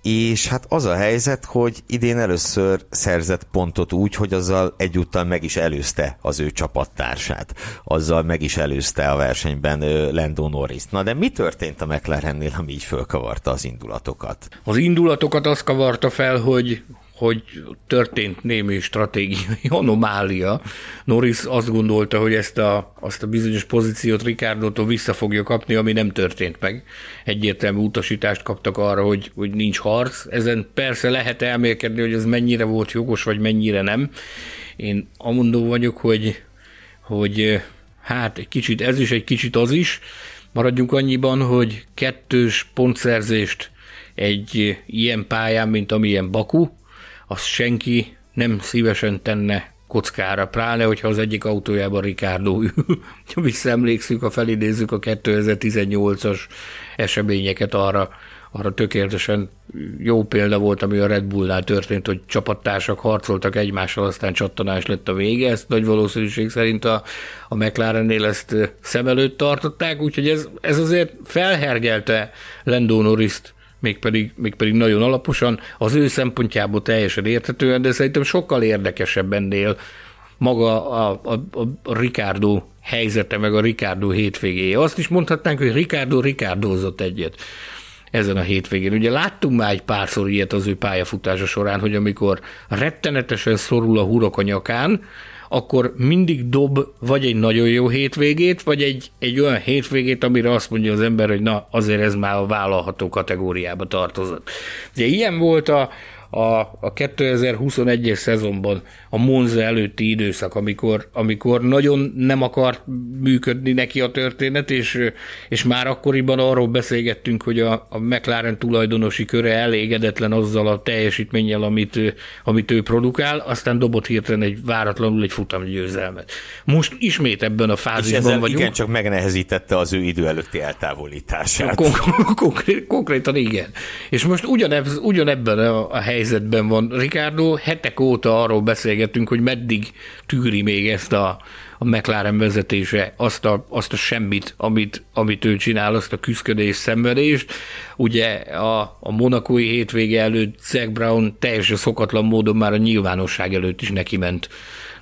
és hát az a helyzet, hogy idén először szerzett pontot úgy, hogy azzal egyúttal meg is előzte az ő csapattársát. Azzal meg is előzte a versenyben Lando Norris. Na de mi történt a McLarennél, ami így fölkavarta az indulatokat? Az indulatokat azt kavarta fel, hogy hogy történt némi stratégiai <laughs> anomália. Norris azt gondolta, hogy ezt a, azt a bizonyos pozíciót Ricardo-tól vissza fogja kapni, ami nem történt meg. Egyértelmű utasítást kaptak arra, hogy, hogy nincs harc. Ezen persze lehet elmélkedni, hogy ez mennyire volt jogos, vagy mennyire nem. Én amondó vagyok, hogy, hogy hát egy kicsit ez is, egy kicsit az is. Maradjunk annyiban, hogy kettős pontszerzést egy ilyen pályán, mint amilyen Baku, azt senki nem szívesen tenne kockára, pláne, hogyha az egyik autójában Ricardo ül. <laughs> Visszaemlékszünk, ha felidézzük a 2018-as eseményeket arra, arra tökéletesen jó példa volt, ami a Red Bullnál történt, hogy csapattársak harcoltak egymással, aztán csattanás lett a vége. Ezt nagy valószínűség szerint a, a McLarennél ezt szem előtt tartották, úgyhogy ez, ez azért felhergelte Lando Norriszt mégpedig, mégpedig nagyon alaposan, az ő szempontjából teljesen érthetően, de szerintem sokkal érdekesebb ennél maga a, a, a Ricardo helyzete, meg a Ricardo hétvégéje. Azt is mondhatnánk, hogy Ricardo Ricardozott egyet ezen a hétvégén. Ugye láttunk már egy párszor ilyet az ő pályafutása során, hogy amikor rettenetesen szorul a hurok a nyakán, akkor mindig dob vagy egy nagyon jó hétvégét, vagy egy, egy olyan hétvégét, amire azt mondja az ember, hogy na, azért ez már a vállalható kategóriába tartozott. Ugye ilyen volt a, a, a 2021-es szezonban a Monza előtti időszak, amikor, amikor nagyon nem akart működni neki a történet, és, és már akkoriban arról beszélgettünk, hogy a, a McLaren tulajdonosi köre elégedetlen azzal a teljesítménnyel, amit, amit ő produkál, aztán dobott hirtelen egy váratlanul egy futamgyőzelmet. Most ismét ebben a fázisban és vagyunk. Igen, csak megnehezítette az ő idő előtti eltávolítását. Konkrét, konkrétan igen. És most ugyaneb, ugyanebben a, a helyzetben van Ricardo, hetek óta arról beszélgetünk, hogy meddig tűri még ezt a, a McLaren vezetése azt a, azt a semmit, amit, amit ő csinál, azt a küzdködés, szenvedést. Ugye a, a monakói hétvége előtt Zach Brown teljesen szokatlan módon már a nyilvánosság előtt is neki ment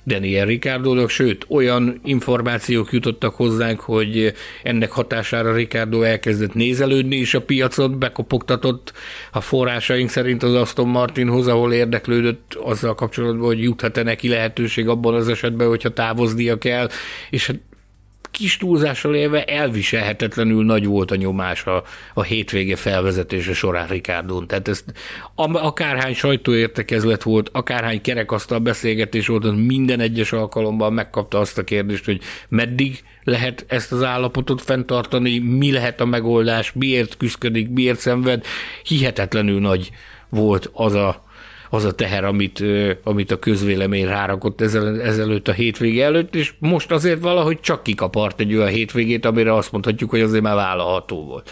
Daniel Ricciardo, sőt, olyan információk jutottak hozzánk, hogy ennek hatására Ricardo elkezdett nézelődni, és a piacot bekopogtatott. A forrásaink szerint az Aston Martinhoz, ahol érdeklődött azzal kapcsolatban, hogy juthat-e neki lehetőség abban az esetben, hogyha távoznia kell, és hát kis túlzással élve elviselhetetlenül nagy volt a nyomás a, a hétvége felvezetése során Rikárdon. Tehát ezt akárhány sajtóértekezlet volt, akárhány kerekasztal beszélgetés volt, minden egyes alkalommal megkapta azt a kérdést, hogy meddig lehet ezt az állapotot fenntartani, mi lehet a megoldás, miért küzdik, miért szenved. Hihetetlenül nagy volt az a az a teher, amit, amit a közvélemény rárakott ezel, ezelőtt a hétvége előtt, és most azért valahogy csak kikapart egy olyan hétvégét, amire azt mondhatjuk, hogy azért már vállalható volt.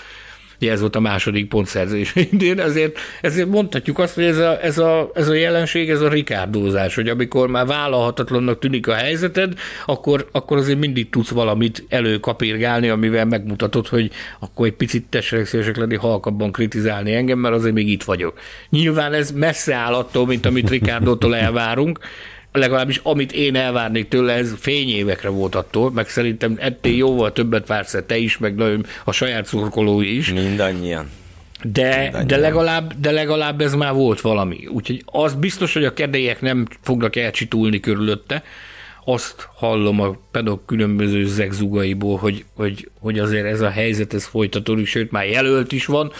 Ugye ez volt a második pontszerzés <laughs> idén, ezért, ezért mondhatjuk azt, hogy ez a, ez, a, ez a jelenség, ez a rikárdózás, hogy amikor már vállalhatatlannak tűnik a helyzeted, akkor, akkor azért mindig tudsz valamit előkapírgálni, amivel megmutatod, hogy akkor egy picit tessenek szívesek lenni halkabban kritizálni engem, mert azért még itt vagyok. Nyilván ez messze áll attól, mint amit Rikárdótól elvárunk, legalábbis amit én elvárnék tőle, ez fényévekre volt attól, meg szerintem ettél jóval többet vársz te is, meg nagyon a saját szurkolói is. Mindannyian. De, Mindannyian. de, legalább, de legalább ez már volt valami. Úgyhogy az biztos, hogy a kedélyek nem fognak elcsitulni körülötte. Azt hallom a pedok különböző zegzugaiból, hogy, hogy, hogy azért ez a helyzet, ez folytatódik, sőt már jelölt is van.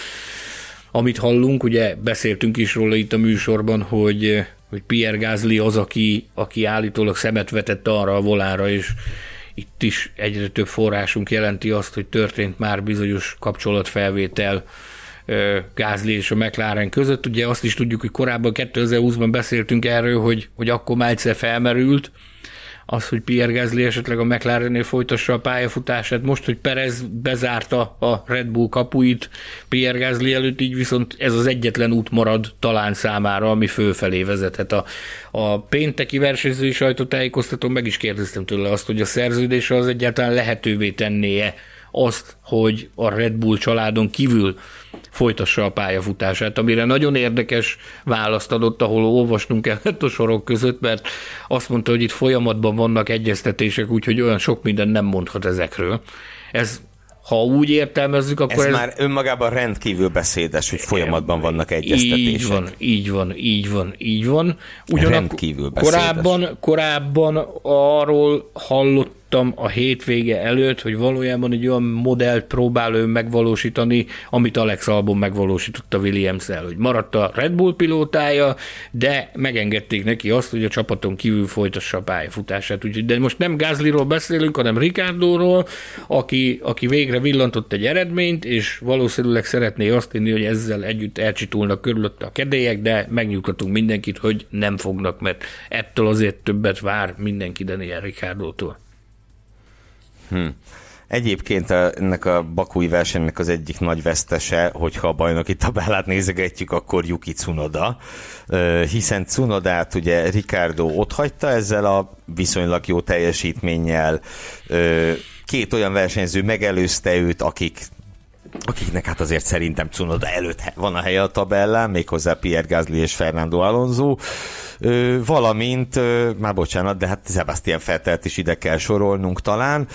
Amit hallunk, ugye beszéltünk is róla itt a műsorban, hogy hogy Pierre Gasly az, aki, aki állítólag szemet vetett arra a volára, és itt is egyre több forrásunk jelenti azt, hogy történt már bizonyos kapcsolatfelvétel Gázli és a McLaren között. Ugye azt is tudjuk, hogy korábban 2020-ban beszéltünk erről, hogy, hogy akkor már egyszer felmerült, az, hogy Pierre Gasly esetleg a McLarennél folytassa a pályafutását, most, hogy Perez bezárta a Red Bull kapuit Pierre Gasly előtt, így viszont ez az egyetlen út marad talán számára, ami fölfelé vezethet. A, a pénteki versenyzői sajtótájékoztatón meg is kérdeztem tőle azt, hogy a szerződése az egyáltalán lehetővé tennie azt, hogy a Red Bull családon kívül folytassa a pályafutását, amire nagyon érdekes választ adott, ahol olvasnunk kellett a sorok között, mert azt mondta, hogy itt folyamatban vannak egyeztetések, úgyhogy olyan sok minden nem mondhat ezekről. Ez ha úgy értelmezzük, akkor ez, ez már önmagában rendkívül beszédes, hogy folyamatban vannak egyeztetések. Így van, így van, így van, így van. Ugyanakkor rendkívül beszédes. korábban, korábban arról hallott hallottam a hétvége előtt, hogy valójában egy olyan modellt próbál ő megvalósítani, amit Alex Albon megvalósította Williams-el, hogy maradt a Red Bull pilótája, de megengedték neki azt, hogy a csapaton kívül folytassa a pályafutását. Úgyhogy, de most nem Gázliról beszélünk, hanem Ricardóról, aki, aki végre villantott egy eredményt, és valószínűleg szeretné azt hinni, hogy ezzel együtt elcsitulnak körülötte a kedélyek, de megnyugtatunk mindenkit, hogy nem fognak, mert ettől azért többet vár mindenki Daniel Ricardótól. Hm. Egyébként a, ennek a bakúi versenynek az egyik nagy vesztese, hogyha a bajnoki tabellát nézegetjük, akkor Yuki Tsunoda, hiszen Tsunodát ugye Ricardo ott hagyta ezzel a viszonylag jó teljesítménnyel, két olyan versenyző megelőzte őt, akik akiknek hát azért szerintem Cunoda előtt van a helye a tabellán, méghozzá Pierre Gasly és Fernando Alonso, valamint, ö, már bocsánat, de hát Sebastian Fettelt is ide kell sorolnunk talán,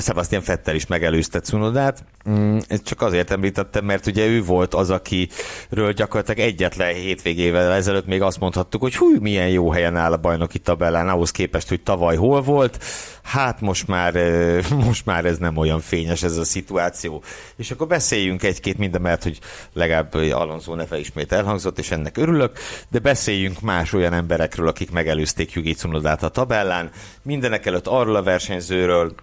Sebastian Fettel is megelőzte Cunodát, mm, csak azért említettem, mert ugye ő volt az, akiről gyakorlatilag egyetlen hétvégével ezelőtt még azt mondhattuk, hogy hú, milyen jó helyen áll a bajnoki tabellán, ahhoz képest, hogy tavaly hol volt, hát most már, <laughs> most már ez nem olyan fényes ez a szituáció. És akkor beszéljünk egy-két minden, mert hogy legalább Alonso neve ismét elhangzott, és ennek örülök, de beszéljünk más olyan emberekről, akik megelőzték Yugi a tabellán. Mindenek előtt arról a versenyzőről,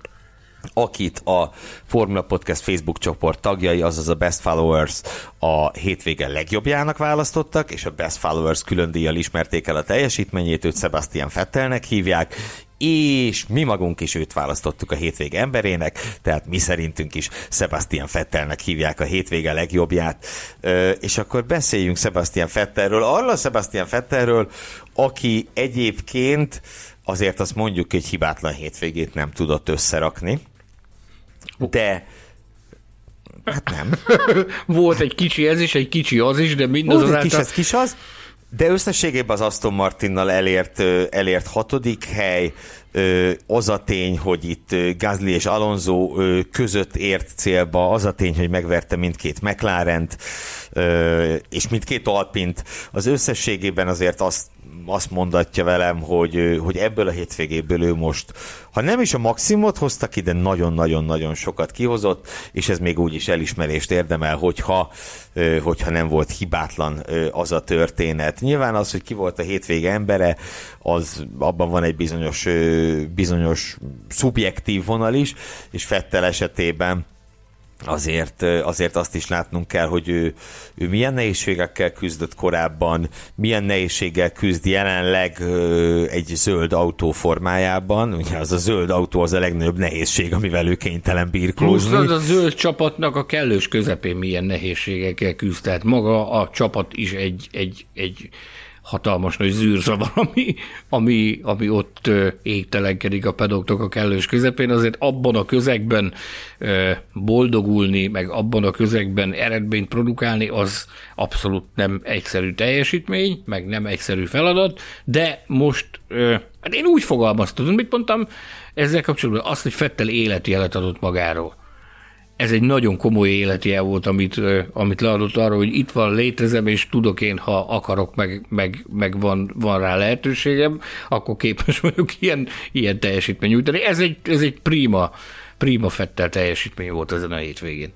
akit a Formula Podcast Facebook csoport tagjai, azaz a Best Followers a hétvége legjobbjának választottak, és a Best Followers külön díjjal ismerték el a teljesítményét, őt Sebastian Fettelnek hívják, és mi magunk is őt választottuk a hétvége emberének, tehát mi szerintünk is Sebastian Fettelnek hívják a hétvége legjobbját. És akkor beszéljünk Sebastian Fettelről, arról a Sebastian Fettelről, aki egyébként azért azt mondjuk, hogy hibátlan hétvégét nem tudott összerakni, de Hát nem. <laughs> Volt egy kicsi ez is, egy kicsi az is, de mindazonáltal... Volt egy kis ez kis az, De összességében az Aston Martinnal elért, elért hatodik hely, az a tény, hogy itt Gazli és Alonso között ért célba, az a tény, hogy megverte mindkét mclaren és mindkét Alpint, az összességében azért azt azt mondatja velem, hogy, hogy ebből a hétvégéből ő most, ha nem is a maximumot hozta ki, de nagyon-nagyon-nagyon sokat kihozott, és ez még úgy is elismerést érdemel, hogyha, hogyha nem volt hibátlan az a történet. Nyilván az, hogy ki volt a hétvége embere, az abban van egy bizonyos, bizonyos szubjektív vonal is, és Fettel esetében azért, azért azt is látnunk kell, hogy ő, ő milyen nehézségekkel küzdött korábban, milyen nehézséggel küzd jelenleg egy zöld autó formájában. Ugye az a zöld autó az a legnagyobb nehézség, amivel ő kénytelen birkózni. Plusz az a zöld csapatnak a kellős közepén milyen nehézségekkel küzd. Tehát maga a csapat is egy, egy, egy hatalmas nagy zűrzavar, ami, ami, ami ott égtelenkedik a pedoktok a kellős közepén, azért abban a közegben boldogulni, meg abban a közegben eredményt produkálni, az abszolút nem egyszerű teljesítmény, meg nem egyszerű feladat, de most, hát én úgy fogalmaztam, mit mondtam ezzel kapcsolatban, azt, hogy Fettel életjelet adott magáról ez egy nagyon komoly életjel volt, amit, amit leadott arra, hogy itt van, létezem, és tudok én, ha akarok, meg, meg, meg van, van rá lehetőségem, akkor képes <laughs> vagyok ilyen, ilyen teljesítmény nyújtani. Ez egy, ez egy prima, prima fettel teljesítmény volt ezen a hétvégén.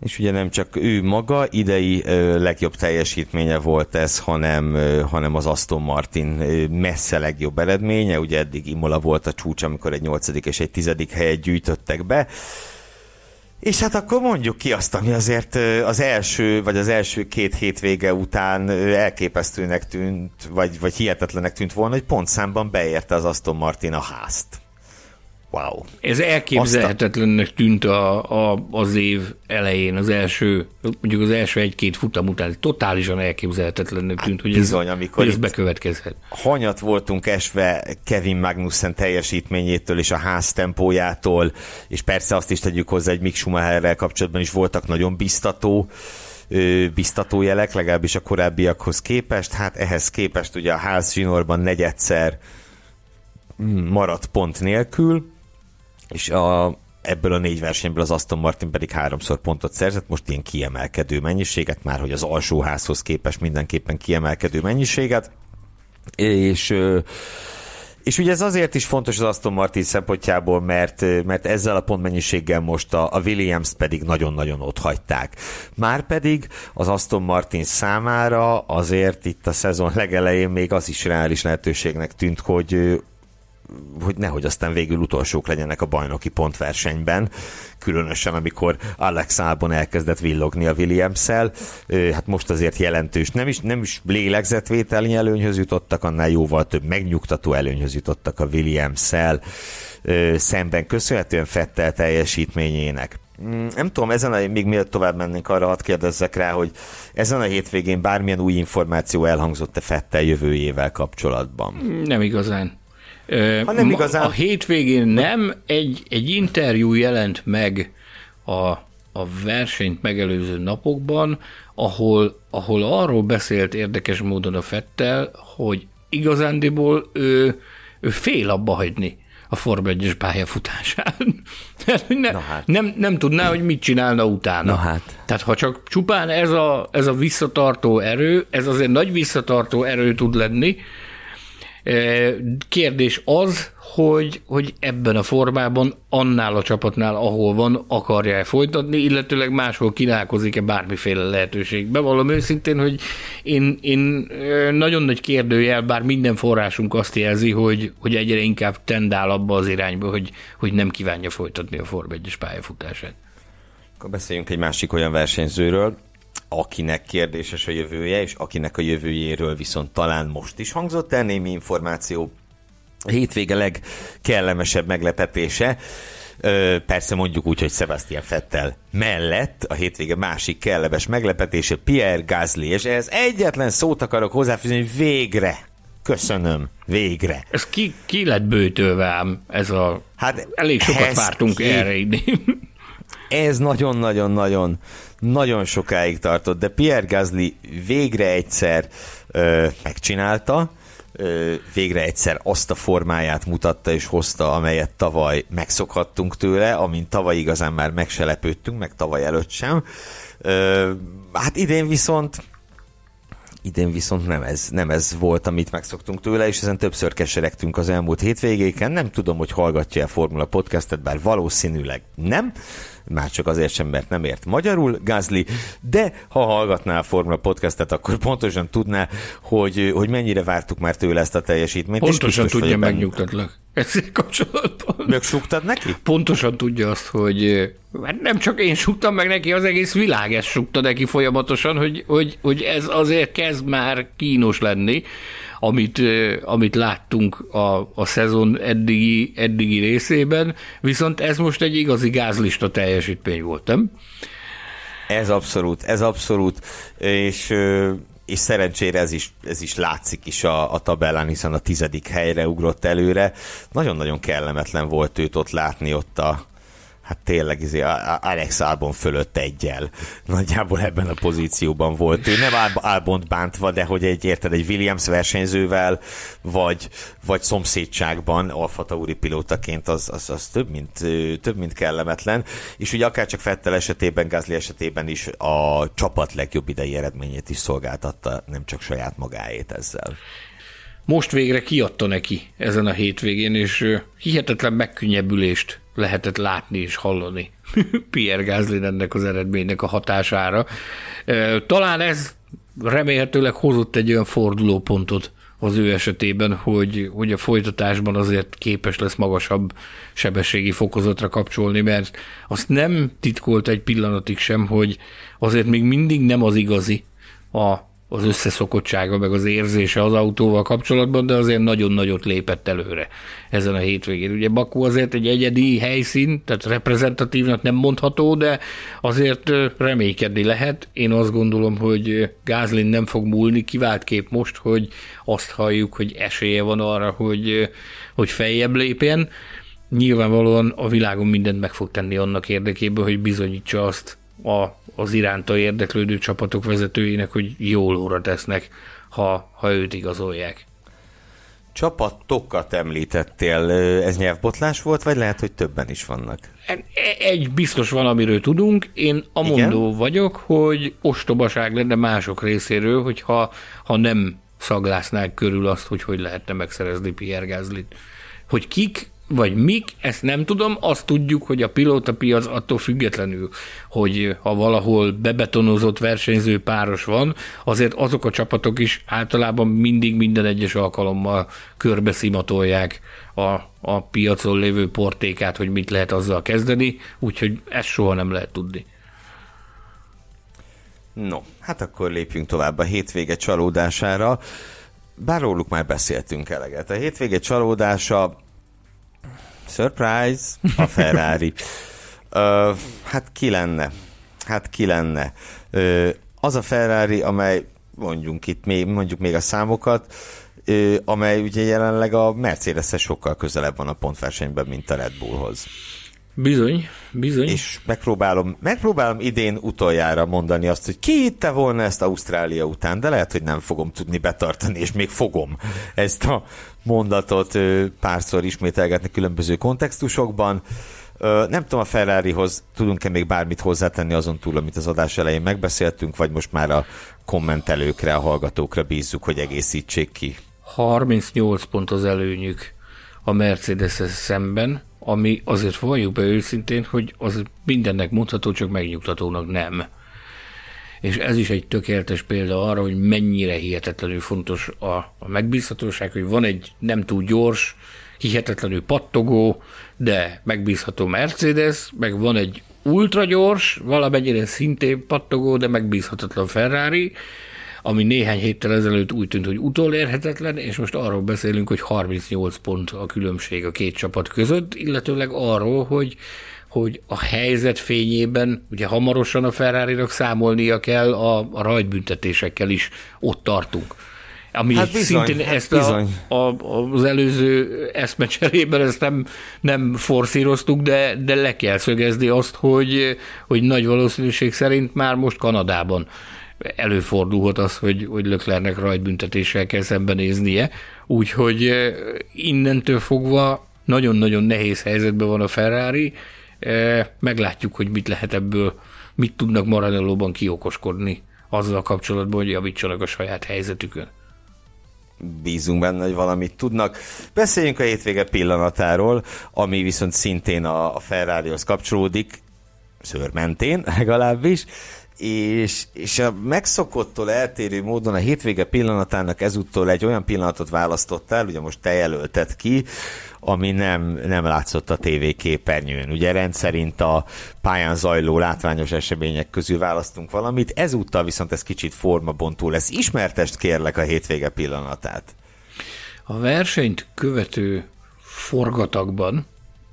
És ugye nem csak ő maga idei legjobb teljesítménye volt ez, hanem, hanem az Aston Martin messze legjobb eredménye. Ugye eddig Imola volt a csúcs, amikor egy nyolcadik és egy tizedik helyet gyűjtöttek be. És hát akkor mondjuk ki azt, ami azért az első, vagy az első két hétvége után elképesztőnek tűnt, vagy, vagy hihetetlenek tűnt volna, hogy pontszámban beérte az Aston Martin a házt. Wow. Ez elképzelhetetlennek tűnt a, a, az év elején, az első, mondjuk az első egy-két futam után. Totálisan elképzelhetetlennek tűnt, hát hogy, bizony, ez, amikor hogy ez bekövetkezhet. Hanyat voltunk esve Kevin Magnussen teljesítményétől és a ház tempójától, és persze azt is tegyük hozzá, hogy Mick Schumacherrel kapcsolatban is voltak nagyon biztató biztató jelek, legalábbis a korábbiakhoz képest. Hát ehhez képest ugye a ház zsinórban negyedszer mm, maradt pont nélkül, és a, ebből a négy versenyből az Aston Martin pedig háromszor pontot szerzett, most ilyen kiemelkedő mennyiséget, már hogy az alsóházhoz képest mindenképpen kiemelkedő mennyiséget, és és ugye ez azért is fontos az Aston Martin szempontjából, mert, mert ezzel a pontmennyiséggel most a, a Williams pedig nagyon-nagyon ott hagyták. Márpedig az Aston Martin számára azért itt a szezon legelején még az is reális lehetőségnek tűnt, hogy hogy nehogy aztán végül utolsók legyenek a bajnoki pontversenyben, különösen amikor Alex Albon elkezdett villogni a Williams-szel. Hát most azért jelentős, nem is, nem is lélegzetvételnyi előnyhöz jutottak, annál jóval több megnyugtató előnyhöz jutottak a Williams-szel szemben köszönhetően Fettel teljesítményének. Mm, nem tudom, ezen a, még miért tovább mennénk arra, hadd kérdezzek rá, hogy ezen a hétvégén bármilyen új információ elhangzott-e Fettel jövőjével kapcsolatban? Nem igazán. Ha nem igazán... A hétvégén nem, egy, egy interjú jelent meg a, a versenyt megelőző napokban, ahol, ahol arról beszélt érdekes módon a Fettel, hogy igazándiból ő, ő fél abba hagyni a Form 1 pályafutásán. <laughs> ne, hát. nem, nem tudná, hogy mit csinálna utána. Na hát. Tehát ha csak csupán ez a, ez a visszatartó erő, ez azért nagy visszatartó erő tud lenni, Kérdés az, hogy, hogy ebben a formában annál a csapatnál, ahol van, akarja-e folytatni, illetőleg máshol kínálkozik-e bármiféle lehetőség. Bevallom őszintén, hogy én, én nagyon nagy kérdőjel, bár minden forrásunk azt jelzi, hogy, hogy egyre inkább tendál abba az irányba, hogy, hogy nem kívánja folytatni a Form 1 pályafutását. Akkor beszéljünk egy másik olyan versenyzőről, akinek kérdéses a jövője, és akinek a jövőjéről viszont talán most is hangzott el némi információ. A hétvége legkellemesebb meglepetése, persze mondjuk úgy, hogy Sebastian Fettel mellett a hétvége másik kellemes meglepetése Pierre Gasly, és ez egyetlen szót akarok hozzáfűzni, hogy végre Köszönöm, végre. Ez ki, ki lett bőtölve ám, ez a... Hát elég sokat vártunk ki, erre idén ez nagyon-nagyon-nagyon nagyon sokáig tartott, de Pierre Gasly végre egyszer ö, megcsinálta, ö, végre egyszer azt a formáját mutatta és hozta, amelyet tavaly megszokhattunk tőle, amint tavaly igazán már megselepődtünk, meg tavaly előtt sem. Ö, hát idén viszont idén viszont nem ez, nem ez volt, amit megszoktunk tőle, és ezen többször keseregtünk az elmúlt hétvégéken. Nem tudom, hogy hallgatja a Formula Podcastet, bár valószínűleg nem már csak azért sem, mert nem ért magyarul Gázli, de ha hallgatná a Formula Podcastet, akkor pontosan tudná, hogy, hogy mennyire vártuk már tőle ezt a teljesítményt. Pontosan tudja, megnyugtatlak. Ezzel kapcsolatban. Megsuktad neki? Pontosan tudja azt, hogy hát nem csak én suktam meg neki, az egész világ ezt sukta neki folyamatosan, hogy, hogy, hogy ez azért kezd már kínos lenni amit, amit láttunk a, a szezon eddigi, eddigi részében, viszont ez most egy igazi gázlista teljesítmény volt, nem? Ez abszolút, ez abszolút, és és szerencsére ez is, ez is látszik is a, a tabellán, hiszen a tizedik helyre ugrott előre. Nagyon-nagyon kellemetlen volt őt ott látni ott a, hát tényleg izé, Alex Albon fölött egyel. Nagyjából ebben a pozícióban volt. Ő nem Albont bántva, de hogy egy, érted, egy Williams versenyzővel, vagy, vagy szomszédságban Alfa Tauri pilótaként az, az, az több, mint, több, mint kellemetlen. És ugye akár csak Fettel esetében, Gázli esetében is a csapat legjobb idei eredményét is szolgáltatta, nem csak saját magáét ezzel most végre kiadta neki ezen a hétvégén, és hihetetlen megkönnyebbülést lehetett látni és hallani <laughs> Pierre Gasly ennek az eredménynek a hatására. Talán ez remélhetőleg hozott egy olyan fordulópontot az ő esetében, hogy, hogy a folytatásban azért képes lesz magasabb sebességi fokozatra kapcsolni, mert azt nem titkolt egy pillanatig sem, hogy azért még mindig nem az igazi a az összeszokottsága, meg az érzése az autóval kapcsolatban, de azért nagyon nagyot lépett előre ezen a hétvégén. Ugye Baku azért egy egyedi helyszín, tehát reprezentatívnak nem mondható, de azért reménykedni lehet. Én azt gondolom, hogy Gázlin nem fog múlni, kivált kép most, hogy azt halljuk, hogy esélye van arra, hogy, hogy feljebb lépjen. Nyilvánvalóan a világon mindent meg fog tenni annak érdekében, hogy bizonyítsa azt a az iránta érdeklődő csapatok vezetőinek, hogy jól óra tesznek, ha, ha őt igazolják. Csapatokat említettél, ez nyelvbotlás volt, vagy lehet, hogy többen is vannak? Egy biztos van, amiről tudunk. Én a mondó vagyok, hogy ostobaság lenne mások részéről, hogyha ha nem szaglásznák körül azt, hogy hogy lehetne megszerezni Pierre Gaslyt. Hogy kik, vagy mik, ezt nem tudom, azt tudjuk, hogy a pilótapiac attól függetlenül, hogy ha valahol bebetonozott versenyző páros van, azért azok a csapatok is általában mindig minden egyes alkalommal körbe szimatolják a, a piacon lévő portékát, hogy mit lehet azzal kezdeni, úgyhogy ezt soha nem lehet tudni. No, hát akkor lépjünk tovább a hétvége csalódására. Bár róluk már beszéltünk eleget. A hétvége csalódása Surprise! A Ferrari. <laughs> Ö, hát ki lenne? Hát ki lenne? Ö, az a Ferrari, amely mondjuk itt még, mondjuk még a számokat, amely ugye jelenleg a mercedes sokkal közelebb van a pontversenyben, mint a Red Bullhoz. Bizony, bizony. És megpróbálom, megpróbálom idén utoljára mondani azt, hogy ki hitte volna ezt Ausztrália után, de lehet, hogy nem fogom tudni betartani, és még fogom ezt a mondatot párszor ismételgetni különböző kontextusokban. Nem tudom, a Ferrarihoz tudunk-e még bármit hozzátenni azon túl, amit az adás elején megbeszéltünk, vagy most már a kommentelőkre, a hallgatókra bízzuk, hogy egészítsék ki. 38 pont az előnyük a mercedes szemben, ami azért valljuk be őszintén, hogy az mindennek mondható, csak megnyugtatónak nem. És ez is egy tökéletes példa arra, hogy mennyire hihetetlenül fontos a, a megbízhatóság, hogy van egy nem túl gyors, hihetetlenül pattogó, de megbízható Mercedes, meg van egy ultra gyors, valamennyire szintén pattogó, de megbízhatatlan Ferrari, ami néhány héttel ezelőtt úgy tűnt, hogy utolérhetetlen, és most arról beszélünk, hogy 38 pont a különbség a két csapat között, illetőleg arról, hogy hogy a helyzet fényében, ugye hamarosan a ferrari számolnia kell, a, a rajtbüntetésekkel is ott tartunk. ami hát bizony, szintén hát ezt bizony. A, a, az előző eszmecserében ezt nem, nem forszíroztuk, de, de le kell szögezni azt, hogy, hogy nagy valószínűség szerint már most Kanadában előfordulhat az, hogy, hogy Löklernek rajtbüntetéssel kell szembenéznie, úgyhogy eh, innentől fogva nagyon-nagyon nehéz helyzetben van a Ferrari, eh, meglátjuk, hogy mit lehet ebből, mit tudnak Maranellóban kiokoskodni azzal kapcsolatban, hogy javítsanak a saját helyzetükön. Bízunk benne, hogy valamit tudnak. Beszéljünk a hétvége pillanatáról, ami viszont szintén a Ferrarihoz kapcsolódik, szőrmentén legalábbis és, és a megszokottól eltérő módon a hétvége pillanatának ezúttal egy olyan pillanatot választottál, ugye most te jelölted ki, ami nem, nem látszott a TV képernyőn. Ugye rendszerint a pályán zajló látványos események közül választunk valamit, ezúttal viszont ez kicsit formabontó lesz. Ismertest kérlek a hétvége pillanatát. A versenyt követő forgatagban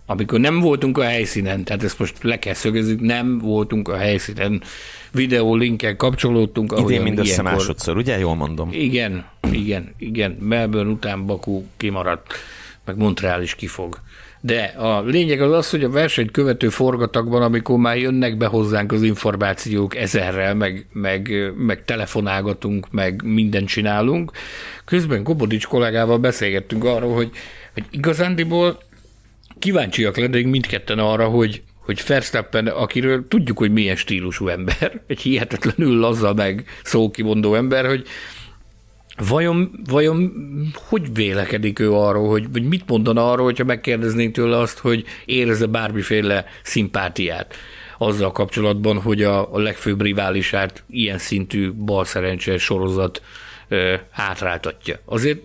amikor nem voltunk a helyszínen, tehát ezt most le kell szögezni, nem voltunk a helyszínen, videó linkkel kapcsolódtunk. Idén mindössze ilyenkor... másodszor, ugye? Jól mondom. Igen, igen, igen. Melbourne után Baku kimaradt, meg Montreal is kifog. De a lényeg az az, hogy a versenyt követő forgatagban, amikor már jönnek be hozzánk az információk ezerrel, meg, meg, meg telefonálgatunk, meg mindent csinálunk, közben Kobodics kollégával beszélgettünk arról, hogy, hogy igazándiból kíváncsiak lennénk mindketten arra, hogy, hogy Verstappen, akiről tudjuk, hogy milyen stílusú ember, <laughs> egy hihetetlenül lazza meg szókimondó ember, hogy vajon, vajon hogy vélekedik ő arról, hogy, vagy mit mondana arról, hogyha megkérdeznénk tőle azt, hogy érezze bármiféle szimpátiát azzal kapcsolatban, hogy a, a legfőbb riválisát ilyen szintű balszerencse sorozat hátráltatja. Azért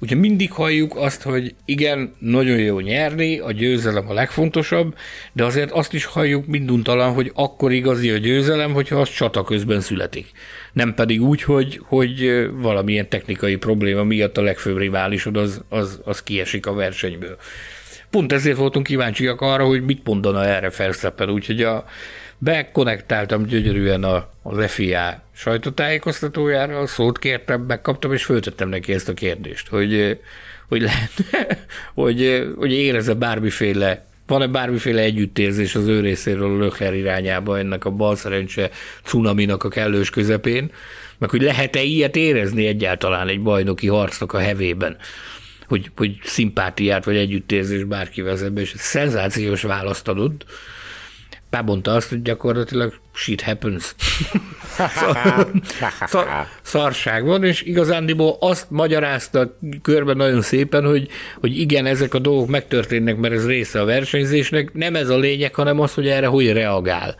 Ugye mindig halljuk azt, hogy igen, nagyon jó nyerni, a győzelem a legfontosabb, de azért azt is halljuk minduntalan, hogy akkor igazi a győzelem, hogyha az csata közben születik. Nem pedig úgy, hogy, hogy valamilyen technikai probléma miatt a legfőbb riválisod az, az, az kiesik a versenyből. Pont ezért voltunk kíváncsiak arra, hogy mit mondana erre Ferszeppen, úgyhogy a, bekonnektáltam gyönyörűen a, az FIA sajtótájékoztatójára, szót kértem, megkaptam, és föltettem neki ezt a kérdést, hogy, hogy lehet, <laughs> hogy, hogy érezze bármiféle van-e bármiféle együttérzés az ő részéről a Lökler irányába ennek a balszerencse cunaminak a kellős közepén, meg hogy lehet-e ilyet érezni egyáltalán egy bajnoki harcnak a hevében, hogy, hogy szimpátiát vagy együttérzés bárkivel szemben, és szenzációs választ adott, bemondta azt, hogy gyakorlatilag shit happens. <laughs> szar, szarság van, és igazándiból azt magyarázta körben nagyon szépen, hogy, hogy igen, ezek a dolgok megtörténnek, mert ez része a versenyzésnek, nem ez a lényeg, hanem az, hogy erre hogy reagál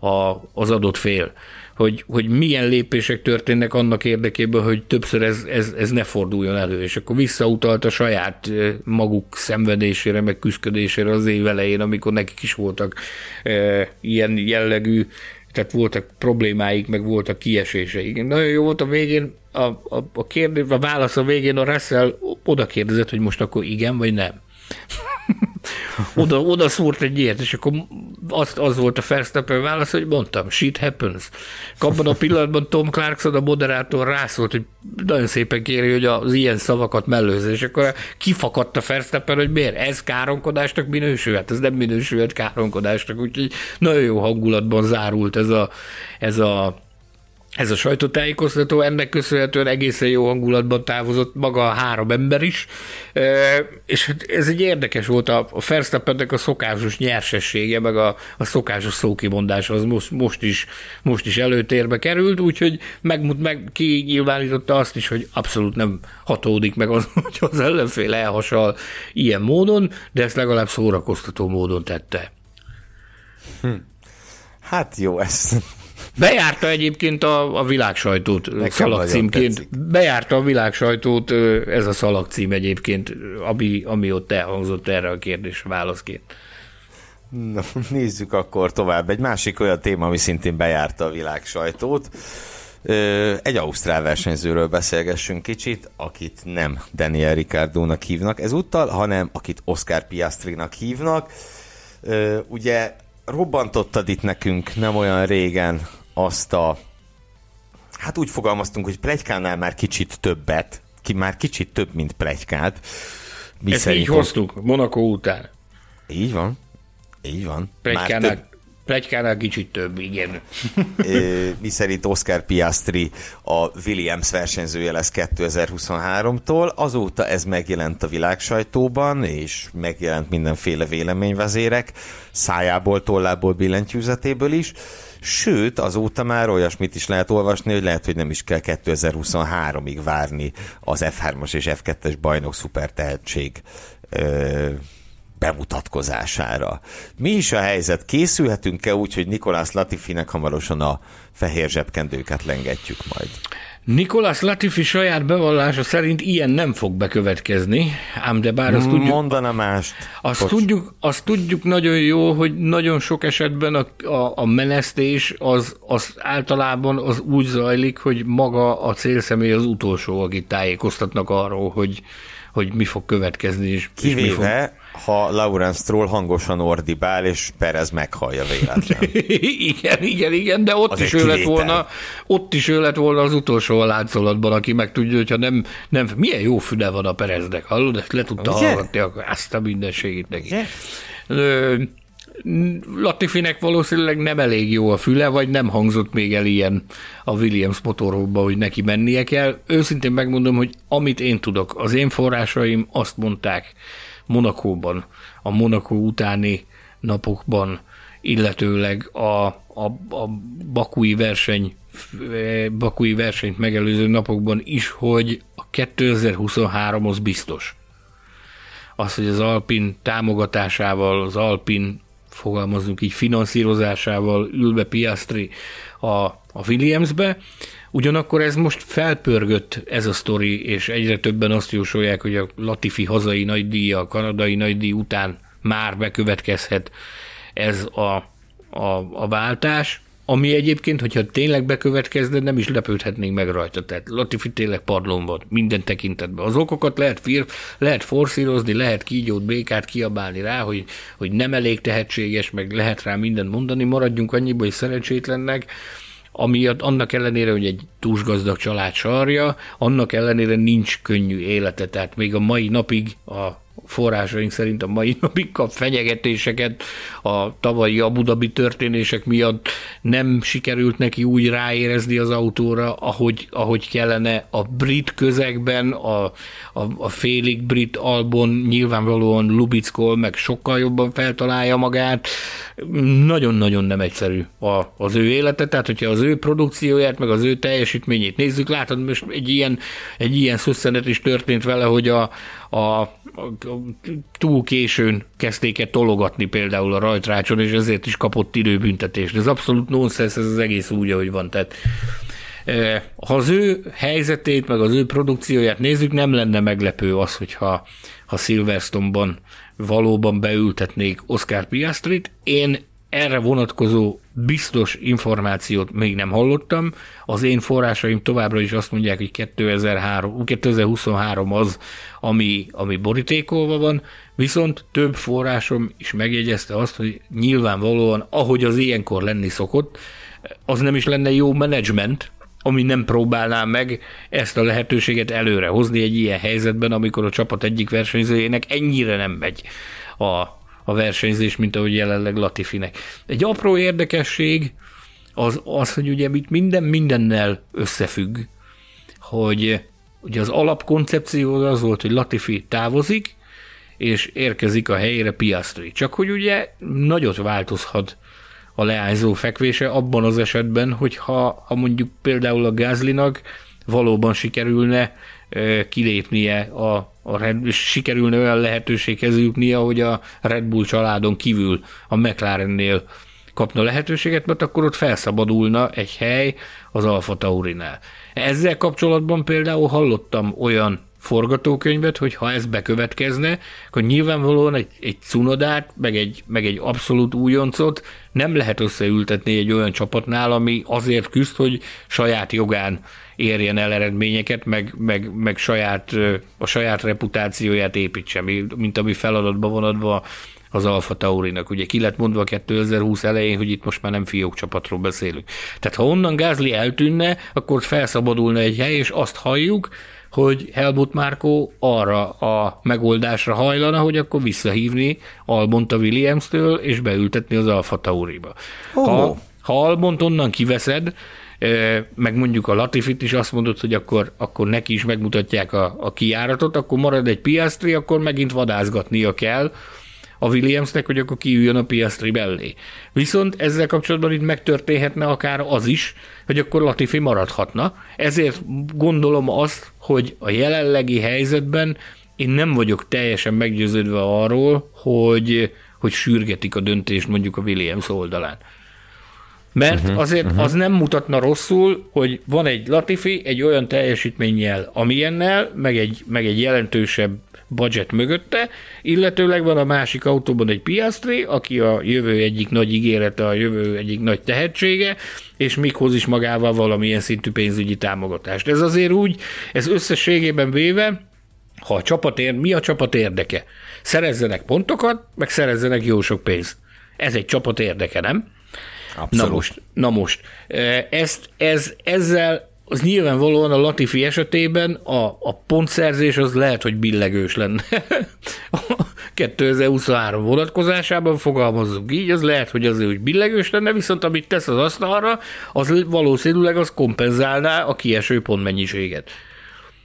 a, az adott fél hogy, hogy milyen lépések történnek annak érdekében, hogy többször ez, ez, ez ne forduljon elő, és akkor visszautalt a saját maguk szenvedésére, meg küzdködésére az év elején, amikor nekik is voltak e, ilyen jellegű, tehát voltak problémáik, meg voltak kieséseik. Nagyon jó volt a végén, a, a, a, kérdés, a válasz a végén a Russell oda kérdezett, hogy most akkor igen, vagy nem oda, oda szúrt egy ilyet, és akkor az, az volt a Verstappen válasz, hogy mondtam, shit happens. Abban a pillanatban Tom Clarkson, a moderátor rászólt, hogy nagyon szépen kéri, hogy az ilyen szavakat mellőzze, és akkor kifakadt a Verstappen, hogy miért? Ez káronkodásnak minősülhet? Ez nem minősülhet káronkodásnak, úgyhogy nagyon jó hangulatban zárult ez a, ez a ez a sajtótájékoztató, ennek köszönhetően egészen jó hangulatban távozott maga a három ember is, és hát ez egy érdekes volt a, Verstappennek a szokásos nyersessége, meg a, a szokásos szókimondás az most, most, is, most is előtérbe került, úgyhogy meg, meg kinyilvánította azt is, hogy abszolút nem hatódik meg az, <laughs> hogy az ellenfél elhasal ilyen módon, de ezt legalább szórakoztató módon tette. Hm. Hát jó, ezt Bejárta egyébként a, a világsajtót szalagcímként. Bejárta a világsajtót ez a szalagcím egyébként, ami, ami ott elhangzott erre a kérdésre válaszként. Na, nézzük akkor tovább. Egy másik olyan téma, ami szintén bejárta a világsajtót. Egy ausztrál versenyzőről beszélgessünk kicsit, akit nem Daniel Ricciardo-nak hívnak ezúttal, hanem akit Oscar Piastri-nak hívnak. Ugye robbantottad itt nekünk nem olyan régen azt a hát úgy fogalmaztunk, hogy plegykánál már kicsit többet, ki már kicsit több, mint plegykát. Mi Ezt így hoztuk, Monaco után. Így van. Így van. Plegykánál, több... plegykánál kicsit több, igen. Mi szerint Oscar Piastri a Williams versenyzője lesz 2023-tól. Azóta ez megjelent a világ sajtóban, és megjelent mindenféle véleményvezérek szájából, tollából, billentyűzetéből is. Sőt, azóta már olyasmit is lehet olvasni, hogy lehet, hogy nem is kell 2023-ig várni az F3-as és F2-es bajnok szupertehetség bemutatkozására. Mi is a helyzet? Készülhetünk-e úgy, hogy Nikolás Latifinek hamarosan a fehér zsebkendőket lengetjük majd? Nikolás Latifi saját bevallása szerint ilyen nem fog bekövetkezni, ám de bár azt tudjuk... Mondana mást. Azt tudjuk, azt tudjuk nagyon jó, hogy nagyon sok esetben a, a, a menesztés az, az általában az úgy zajlik, hogy maga a célszemély az utolsó, akit tájékoztatnak arról, hogy, hogy mi fog következni. És, Kivéve, és mi fog ha Lawrence Stroll hangosan ordibál, és Perez meghallja véletlen. <laughs> igen, igen, igen, de ott is ő lett volna, ott is ő lett volna az utolsó a láncolatban, aki meg tudja, hogyha nem, nem milyen jó füle van a Pereznek, hallod, ezt le tudta Ugye? hallgatni, akkor ezt a mindenségét neki. Latifinek valószínűleg nem elég jó a füle, vagy nem hangzott még el ilyen a Williams motorokba, hogy neki mennie kell. Őszintén megmondom, hogy amit én tudok, az én forrásaim azt mondták, Monakóban, a Monakó utáni napokban, illetőleg a, a, a bakui verseny bakui versenyt megelőző napokban is, hogy a 2023 az biztos. Az, hogy az Alpin támogatásával, az Alpin fogalmazunk így finanszírozásával ül be Piastri a, a Williamsbe, Ugyanakkor ez most felpörgött ez a sztori, és egyre többen azt jósolják, hogy a Latifi hazai nagydíja, a kanadai nagydíj után már bekövetkezhet ez a, a, a váltás, ami egyébként, hogyha tényleg bekövetkezne, nem is lepődhetnénk meg rajta. Tehát Latifi tényleg padlón van, minden tekintetben. Az okokat lehet, fir, lehet forszírozni, lehet kígyót, békát kiabálni rá, hogy, hogy nem elég tehetséges, meg lehet rá mindent mondani, maradjunk annyiba, hogy szerencsétlennek, ami annak ellenére, hogy egy túlsgazdag család sarja, annak ellenére nincs könnyű élete, tehát még a mai napig a forrásaink szerint a mai napig kap fenyegetéseket. A tavalyi Abu Dhabi történések miatt nem sikerült neki úgy ráérezni az autóra, ahogy, ahogy kellene. A brit közegben, a, a, a félig brit albon nyilvánvalóan Lubickol meg sokkal jobban feltalálja magát. Nagyon-nagyon nem egyszerű a, az ő élete, tehát hogyha az ő produkcióját, meg az ő teljesítményét nézzük, látod, most egy ilyen, egy ilyen szösszenet is történt vele, hogy a, a túl későn kezdték el tologatni például a rajtrácson, és ezért is kapott időbüntetést. Ez abszolút nonsens, ez az egész úgy, ahogy van. Tehát e, ha az ő helyzetét, meg az ő produkcióját nézzük, nem lenne meglepő az, hogyha ha Silverstone-ban valóban beültetnék Oscar Piastrit. Én erre vonatkozó biztos információt még nem hallottam. Az én forrásaim továbbra is azt mondják, hogy 2003, 2023 az, ami, ami borítékolva van, viszont több forrásom is megjegyezte azt, hogy nyilvánvalóan, ahogy az ilyenkor lenni szokott, az nem is lenne jó menedzsment, ami nem próbálná meg ezt a lehetőséget előre hozni egy ilyen helyzetben, amikor a csapat egyik versenyzőjének ennyire nem megy a, a versenyzés, mint ahogy jelenleg Latifinek. Egy apró érdekesség az, az hogy ugye itt minden mindennel összefügg, hogy ugye az alapkoncepció az volt, hogy Latifi távozik, és érkezik a helyére Piastri. Csak hogy ugye nagyot változhat a leányzó fekvése abban az esetben, hogyha ha mondjuk például a Gázlinak valóban sikerülne kilépnie a, a Red, sikerülne olyan lehetőséghez jutnia, hogy a Red Bull családon kívül a McLarennél kapna lehetőséget, mert akkor ott felszabadulna egy hely az Alfa Taurinál. Ezzel kapcsolatban például hallottam olyan forgatókönyvet, hogy ha ez bekövetkezne, akkor nyilvánvalóan egy, egy cunodát, meg egy, meg egy abszolút újoncot nem lehet összeültetni egy olyan csapatnál, ami azért küzd, hogy saját jogán érjen el eredményeket, meg, meg, meg saját, a saját reputációját építse, mint ami feladatba vonatva az Alfa Taurinak. Ugye ki lett mondva 2020 elején, hogy itt most már nem fiók csapatról beszélünk. Tehát ha onnan Gázli eltűnne, akkor felszabadulna egy hely, és azt halljuk, hogy Helmut Márkó arra a megoldásra hajlana, hogy akkor visszahívni Albont a Williams-től, és beültetni az Alfa Tauriba. Oh. Ha, ha Albont onnan kiveszed, meg mondjuk a Latifit is azt mondod, hogy akkor, akkor neki is megmutatják a, a kiáratot, akkor marad egy Piastri, akkor megint vadászgatnia kell a Williamsnek, hogy akkor kiüljön a Piastri mellé. Viszont ezzel kapcsolatban itt megtörténhetne akár az is, hogy akkor Latifi maradhatna. Ezért gondolom azt, hogy a jelenlegi helyzetben én nem vagyok teljesen meggyőződve arról, hogy, hogy sürgetik a döntést mondjuk a Williams oldalán. Mert uh-huh, azért uh-huh. az nem mutatna rosszul, hogy van egy Latifi egy olyan teljesítménnyel, amilyennel, meg egy, meg egy jelentősebb budget mögötte, illetőleg van a másik autóban egy Piastri, aki a jövő egyik nagy ígérete, a jövő egyik nagy tehetsége, és még hoz is magával valamilyen szintű pénzügyi támogatást. Ez azért úgy, ez összességében véve, ha a csapat ér, mi a csapat érdeke? Szerezzenek pontokat, meg szerezzenek jó sok pénzt. Ez egy csapat érdeke, nem? Abszolút. Na most, na most ezt, ez, ezzel az nyilvánvalóan a Latifi esetében a, a pontszerzés az lehet, hogy billegős lenne. <laughs> 2023 vonatkozásában fogalmazzuk így, az lehet, hogy azért úgy billegős lenne, viszont amit tesz az asztalra, az valószínűleg az kompenzálná a kieső pontmennyiséget.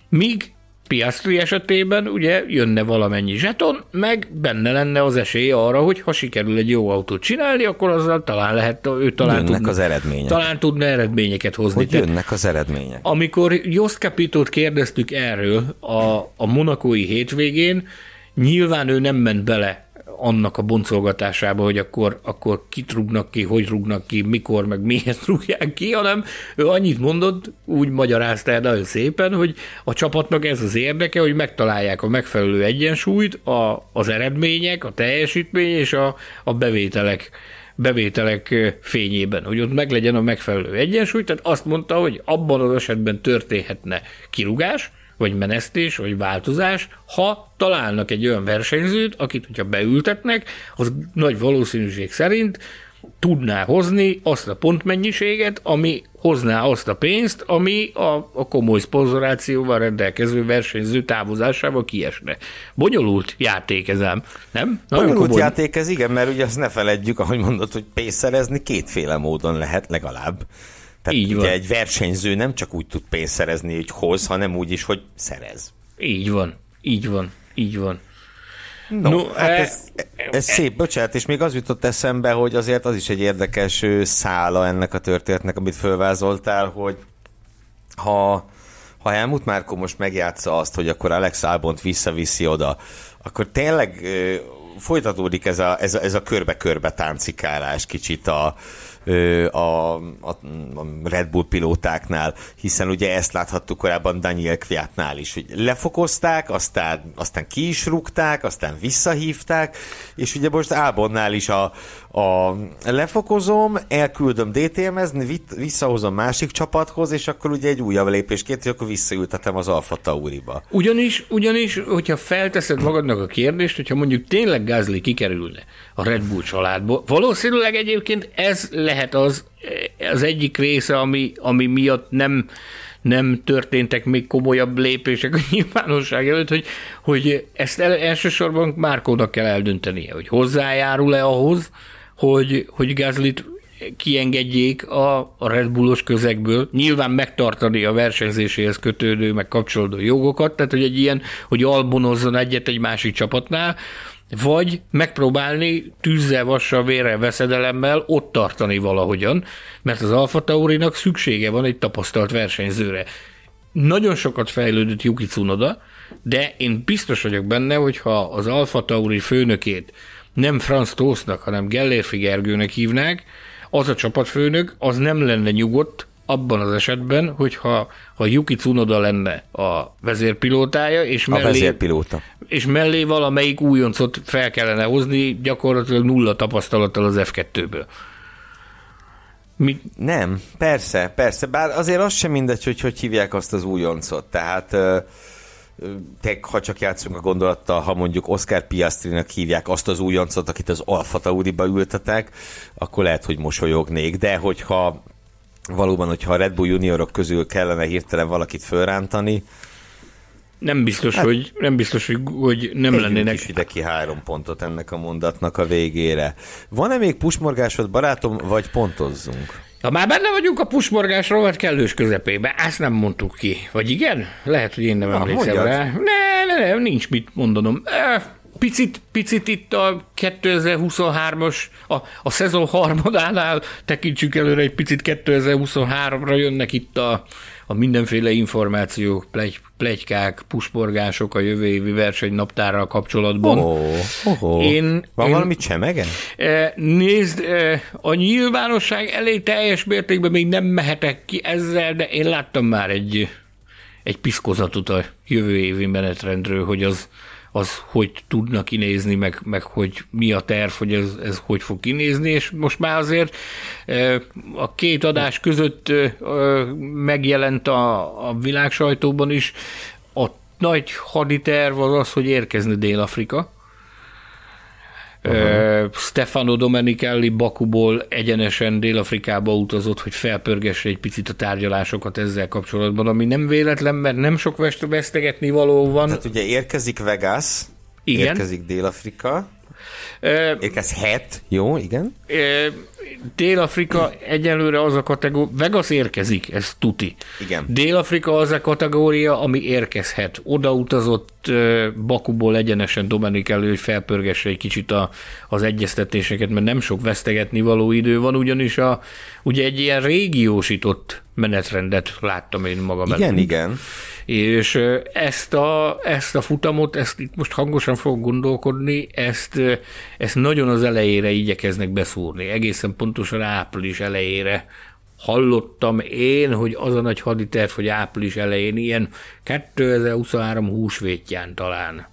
Míg Piastri esetében ugye jönne valamennyi zseton, meg benne lenne az esély arra, hogy ha sikerül egy jó autót csinálni, akkor azzal talán lehet, ő talán jönnek tudna, az eredmények. Talán tudna eredményeket hozni. Hogy jönnek az eredmények. Amikor Jost Capitót kérdeztük erről a, a monakói hétvégén, nyilván ő nem ment bele annak a boncolgatásába, hogy akkor, akkor kit rúgnak ki, hogy rúgnak ki, mikor, meg miért <laughs> rúgják ki, hanem ő annyit mondott, úgy magyarázta el nagyon szépen, hogy a csapatnak ez az érdeke, hogy megtalálják a megfelelő egyensúlyt, a, az eredmények, a teljesítmény és a, a bevételek bevételek fényében, hogy ott meglegyen a megfelelő egyensúly, tehát azt mondta, hogy abban az esetben történhetne kirugás, vagy menesztés, vagy változás, ha találnak egy olyan versenyzőt, akit, hogyha beültetnek, az nagy valószínűség szerint tudná hozni azt a pontmennyiséget, ami hozná azt a pénzt, ami a, a komoly szponzorációval rendelkező versenyző távozásával kiesne. Bonyolult játék ez ám, nem? Nagyon Bonyolult komoly... játék ez, igen, mert ugye azt ne feledjük, ahogy mondod, hogy pénzt szerezni kétféle módon lehet legalább. Tehát Így ugye van. egy versenyző nem csak úgy tud pénzt szerezni, hogy hoz, hanem úgy is, hogy szerez. Így van, így van, így van. No, no hát e, ez, ez e, szép, bocsánat, és még az jutott eszembe, hogy azért az is egy érdekes szála ennek a történetnek, amit fölvázoltál, hogy ha, ha Helmut Márko most megjátsza azt, hogy akkor Alex Albont visszaviszi oda, akkor tényleg folytatódik ez a, ez a, ez a körbe-körbe táncikálás kicsit a, a, a Red Bull pilótáknál, hiszen ugye ezt láthattuk korábban Daniel Kviatnál is, hogy lefokozták, aztán, aztán ki is rúgták, aztán visszahívták, és ugye most Albonnál is a, a lefokozom, elküldöm DTM-ezni, visszahozom másik csapathoz, és akkor ugye egy újabb lépés két, hogy akkor visszaültetem az Alfa Tauriba. Ugyanis, ugyanis, hogyha felteszed magadnak a kérdést, hogyha mondjuk tényleg Gázli kikerülne a Red Bull családból, valószínűleg egyébként ez lehet az, az egyik része, ami, ami miatt nem, nem történtek még komolyabb lépések a nyilvánosság előtt, hogy, hogy ezt el, elsősorban Márkónak kell eldöntenie, hogy hozzájárul-e ahhoz, hogy, hogy Gázlit kiengedjék a, a Red Bullos közegből, nyilván megtartani a versenyzéséhez kötődő, meg kapcsolódó jogokat, tehát hogy egy ilyen, hogy albonozzon egyet egy másik csapatnál, vagy megpróbálni tűzzel, vassal, vérrel, veszedelemmel ott tartani valahogyan, mert az Alfa Taurinak szüksége van egy tapasztalt versenyzőre. Nagyon sokat fejlődött Yuki Tsunoda, de én biztos vagyok benne, hogy ha az Alfa Tauri főnökét nem Franz Tósznak, hanem Gellérfi Gergőnek hívnák, az a csapatfőnök az nem lenne nyugodt abban az esetben, hogyha ha Yuki Tsunoda lenne a vezérpilótája, és mellé, a vezérpilóta. és mellé valamelyik újoncot fel kellene hozni, gyakorlatilag nulla tapasztalattal az F2-ből. Mi? Nem, persze, persze, bár azért az sem mindegy, hogy hogy hívják azt az újoncot, tehát te, ha csak játszunk a gondolattal, ha mondjuk Oscar Piastrinak hívják azt az újoncot, akit az Alfa Tauriba ültetek, akkor lehet, hogy mosolyognék, de hogyha valóban, hogyha a Red Bull juniorok közül kellene hirtelen valakit fölrántani, nem biztos, hát, hogy, nem biztos, hogy, hogy nem lennének. is ide ki három pontot ennek a mondatnak a végére. Van-e még pusmorgásod, barátom, vagy pontozzunk? Ha már benne vagyunk a pusmorgás rovat kellős közepébe, ezt nem mondtuk ki. Vagy igen? Lehet, hogy én nem Na, emlékszem rá. Ne, ne, ne, nincs mit mondanom. Picit, picit itt a 2023-as, a, a szezon harmadánál tekintsük előre, egy picit 2023-ra jönnek itt a, a mindenféle információk, plegy, plegykák, pusporgások a jövő évi versenynaptárral kapcsolatban. Oh, oh, oh. Én, Van én, valami csemege? E, nézd, e, a nyilvánosság elé teljes mértékben még nem mehetek ki ezzel, de én láttam már egy, egy piszkozatot a jövő évi menetrendről, hogy az, az hogy tudna kinézni, meg, meg hogy mi a terv, hogy ez, ez hogy fog kinézni, és most már azért a két adás között megjelent a, a világ sajtóban is, a nagy haditerv az az, hogy érkezni Dél-Afrika, Uh-huh. Stefano Domenichelli Bakuból egyenesen Dél-Afrikába utazott, hogy felpörgesse egy picit a tárgyalásokat ezzel kapcsolatban, ami nem véletlen, mert nem sok vesztegetni való van. Tehát ugye érkezik Vegas, Igen. érkezik Dél-Afrika, Érkezhet, jó, igen. Dél-Afrika egyelőre az a kategória, Vegas érkezik, ez tuti. Igen. Dél-Afrika az a kategória, ami érkezhet. Oda utazott Bakuból egyenesen Dominik elő, hogy felpörgesse egy kicsit a, az egyeztetéseket, mert nem sok vesztegetni való idő van, ugyanis a, ugye egy ilyen régiósított menetrendet láttam én magam Igen, előtt. igen. És ezt a, ezt a futamot, ezt itt most hangosan fogok gondolkodni, ezt, ezt nagyon az elejére igyekeznek beszúrni, egészen pontosan április elejére hallottam én, hogy az a nagy haditerv, hogy április elején ilyen 2023 húsvétján talán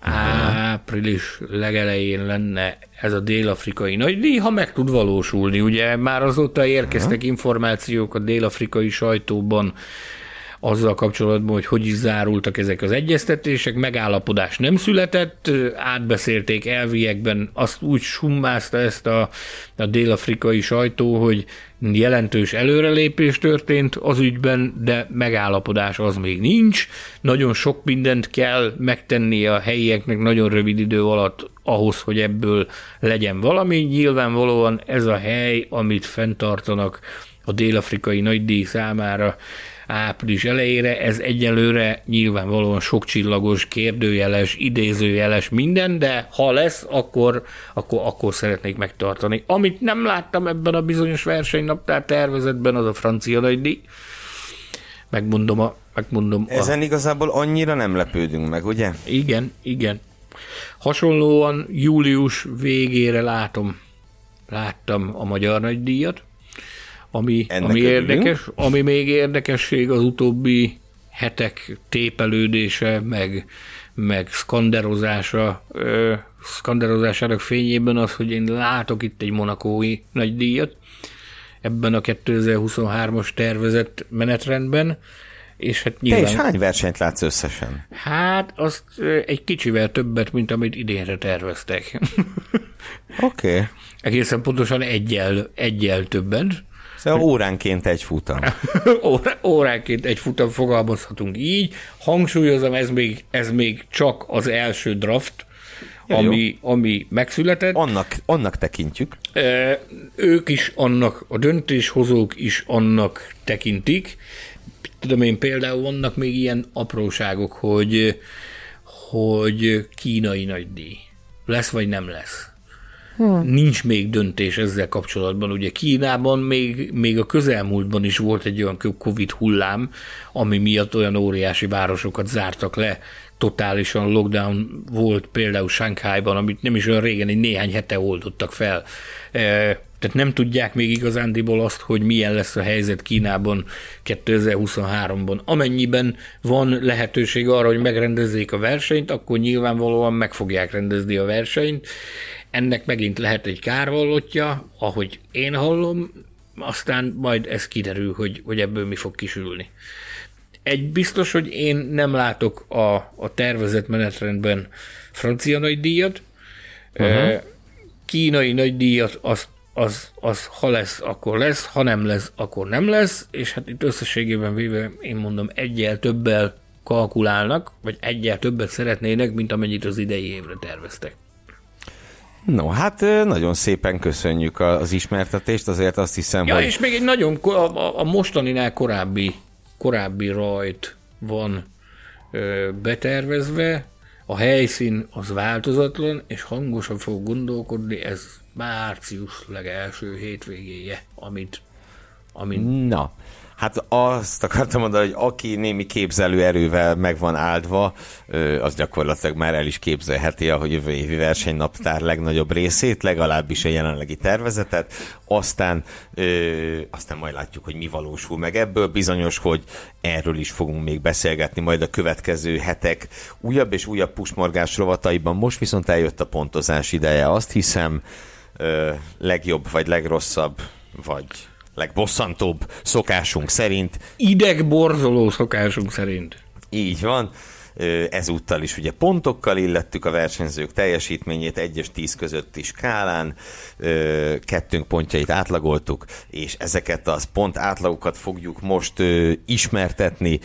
április legelején lenne ez a dél-afrikai nagydíj, ha meg tud valósulni. Ugye már azóta érkeztek információk a dél-afrikai sajtóban azzal kapcsolatban, hogy hogy is zárultak ezek az egyeztetések, megállapodás nem született, átbeszélték elviekben, azt úgy summázta ezt a, a dél-afrikai sajtó, hogy jelentős előrelépés történt az ügyben, de megállapodás az még nincs. Nagyon sok mindent kell megtenni a helyieknek nagyon rövid idő alatt ahhoz, hogy ebből legyen valami. Nyilvánvalóan ez a hely, amit fenntartanak a dél-afrikai nagydíj számára április elejére, ez egyelőre nyilvánvalóan sok csillagos, kérdőjeles, idézőjeles minden, de ha lesz, akkor, akkor, akkor szeretnék megtartani. Amit nem láttam ebben a bizonyos versenynaptár tervezetben, az a francia nagydíj. Megmondom a megmondom. Ezen a... igazából annyira nem lepődünk meg, ugye? Igen, igen. Hasonlóan július végére látom, láttam a magyar nagydíjat, ami, ami érdekes, ami még érdekesség az utóbbi hetek tépelődése, meg, meg skanderozása, ö, skanderozásának fényében az, hogy én látok itt egy monakói nagy díjat ebben a 2023-as tervezett menetrendben, és hát nyilván... Te is hány versenyt látsz összesen? Hát azt egy kicsivel többet, mint amit idénre terveztek. <laughs> Oké. Okay. Egészen pontosan egyel, egyel többet. Szóval óránként egy futam. <laughs> óránként egy futam fogalmazhatunk így. Hangsúlyozom, ez még, ez még csak az első draft, ja, ami, ami megszületett. Annak, annak tekintjük. E, ők is annak, a döntéshozók is annak tekintik. Tudom én például vannak még ilyen apróságok, hogy, hogy kínai nagydíj. Lesz vagy nem lesz. Hmm. Nincs még döntés ezzel kapcsolatban. Ugye Kínában még, még a közelmúltban is volt egy olyan Covid hullám, ami miatt olyan óriási városokat zártak le, totálisan lockdown volt például Shanghai-ban, amit nem is olyan régen, egy néhány hete oldottak fel. E, tehát nem tudják még igazándiból azt, hogy milyen lesz a helyzet Kínában 2023-ban. Amennyiben van lehetőség arra, hogy megrendezzék a versenyt, akkor nyilvánvalóan meg fogják rendezni a versenyt. Ennek megint lehet egy kárvallottja, ahogy én hallom, aztán majd ez kiderül, hogy, hogy ebből mi fog kisülni. egy biztos, hogy én nem látok a, a tervezett menetrendben francia nagydíjat, uh-huh. kínai nagydíjat, az, az, az ha lesz, akkor lesz, ha nem lesz, akkor nem lesz, és hát itt összességében véve én mondom egyel többel kalkulálnak, vagy egyel többet szeretnének, mint amennyit az idei évre terveztek. No, hát nagyon szépen köszönjük az ismertetést, azért azt hiszem, ja, hogy... és még egy nagyon, a, a mostaninál korábbi, korábbi rajt van ö, betervezve, a helyszín az változatlan, és hangosan fog gondolkodni, ez március legelső hétvégéje, amit, amit... Na, Hát azt akartam mondani, hogy aki némi képzelő erővel meg van áldva, az gyakorlatilag már el is képzelheti a jövő évi versenynaptár legnagyobb részét, legalábbis a jelenlegi tervezetet, aztán, aztán majd látjuk, hogy mi valósul meg ebből. Bizonyos, hogy erről is fogunk még beszélgetni majd a következő hetek újabb és újabb pusmorgás rovataiban. Most viszont eljött a pontozás ideje. Azt hiszem, legjobb vagy legrosszabb, vagy legbosszantóbb szokásunk szerint. Idegborzoló szokásunk szerint. Így van ezúttal is ugye pontokkal illettük a versenyzők teljesítményét, egyes tíz közötti skálán, kettőnk pontjait átlagoltuk, és ezeket az pont átlagokat fogjuk most ismertetni,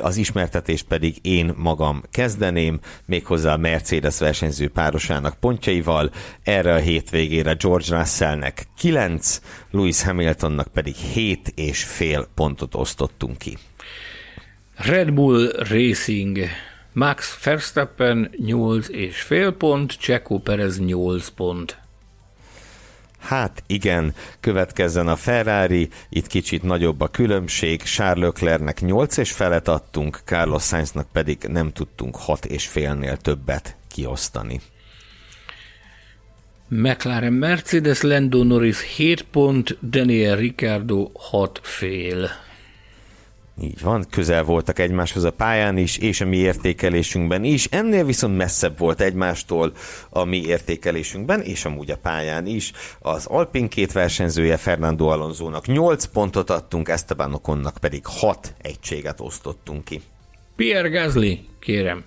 az ismertetést pedig én magam kezdeném, méghozzá a Mercedes versenyző párosának pontjaival, erre a hétvégére George Russellnek 9, Lewis Hamiltonnak pedig 7 és fél pontot osztottunk ki. Red Bull Racing, Max Verstappen 8 és fél pont, Checo Perez 8 pont. Hát igen, következzen a Ferrari, itt kicsit nagyobb a különbség, Charles Leclercnek 8 és felet adtunk, Carlos Sainznak pedig nem tudtunk 6 és félnél többet kiosztani. McLaren Mercedes Lando Norris 7 pont, Daniel Ricciardo 6 fél. Így van, közel voltak egymáshoz a pályán is, és a mi értékelésünkben is. Ennél viszont messzebb volt egymástól a mi értékelésünkben, és amúgy a pályán is. Az Alpin két versenyzője Fernando Alonzónak 8 pontot adtunk, Esteban Oconnak pedig 6 egységet osztottunk ki. Pierre Gasly, kérem,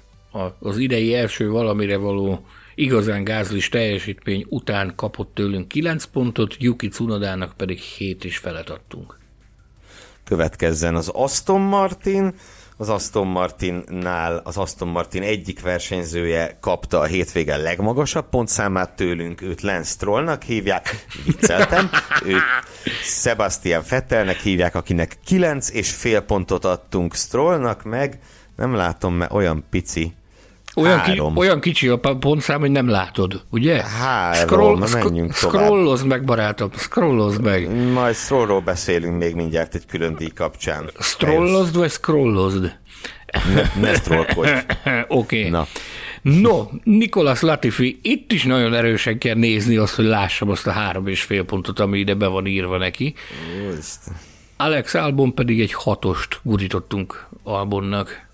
az idei első valamire való igazán gázlis teljesítmény után kapott tőlünk 9 pontot, Yuki Tsunodának pedig 7 is felet adtunk következzen. Az Aston Martin, az Aston Martinnál az Aston Martin egyik versenyzője kapta a hétvége legmagasabb pontszámát tőlünk, őt Lance Strollnak hívják, vicceltem, <laughs> őt Sebastian Vettelnek hívják, akinek 9 és fél pontot adtunk Strollnak, meg nem látom, mert olyan pici, olyan, ki, olyan kicsi a pontszám, hogy nem látod, ugye? Három, Scroll, na menjünk tovább. Scrollozd meg, barátom, scrollozd meg. Majd scrollról beszélünk még mindjárt egy külön díj kapcsán. Scrollozd vagy scrollozd? Ne, ne. <laughs> Oké. Okay. Na. No, Nikolas Latifi, itt is nagyon erősen kell nézni azt, hogy lássam azt a három és fél pontot, ami ide be van írva neki. Just. Alex Albon pedig egy hatost gurítottunk Albonnak.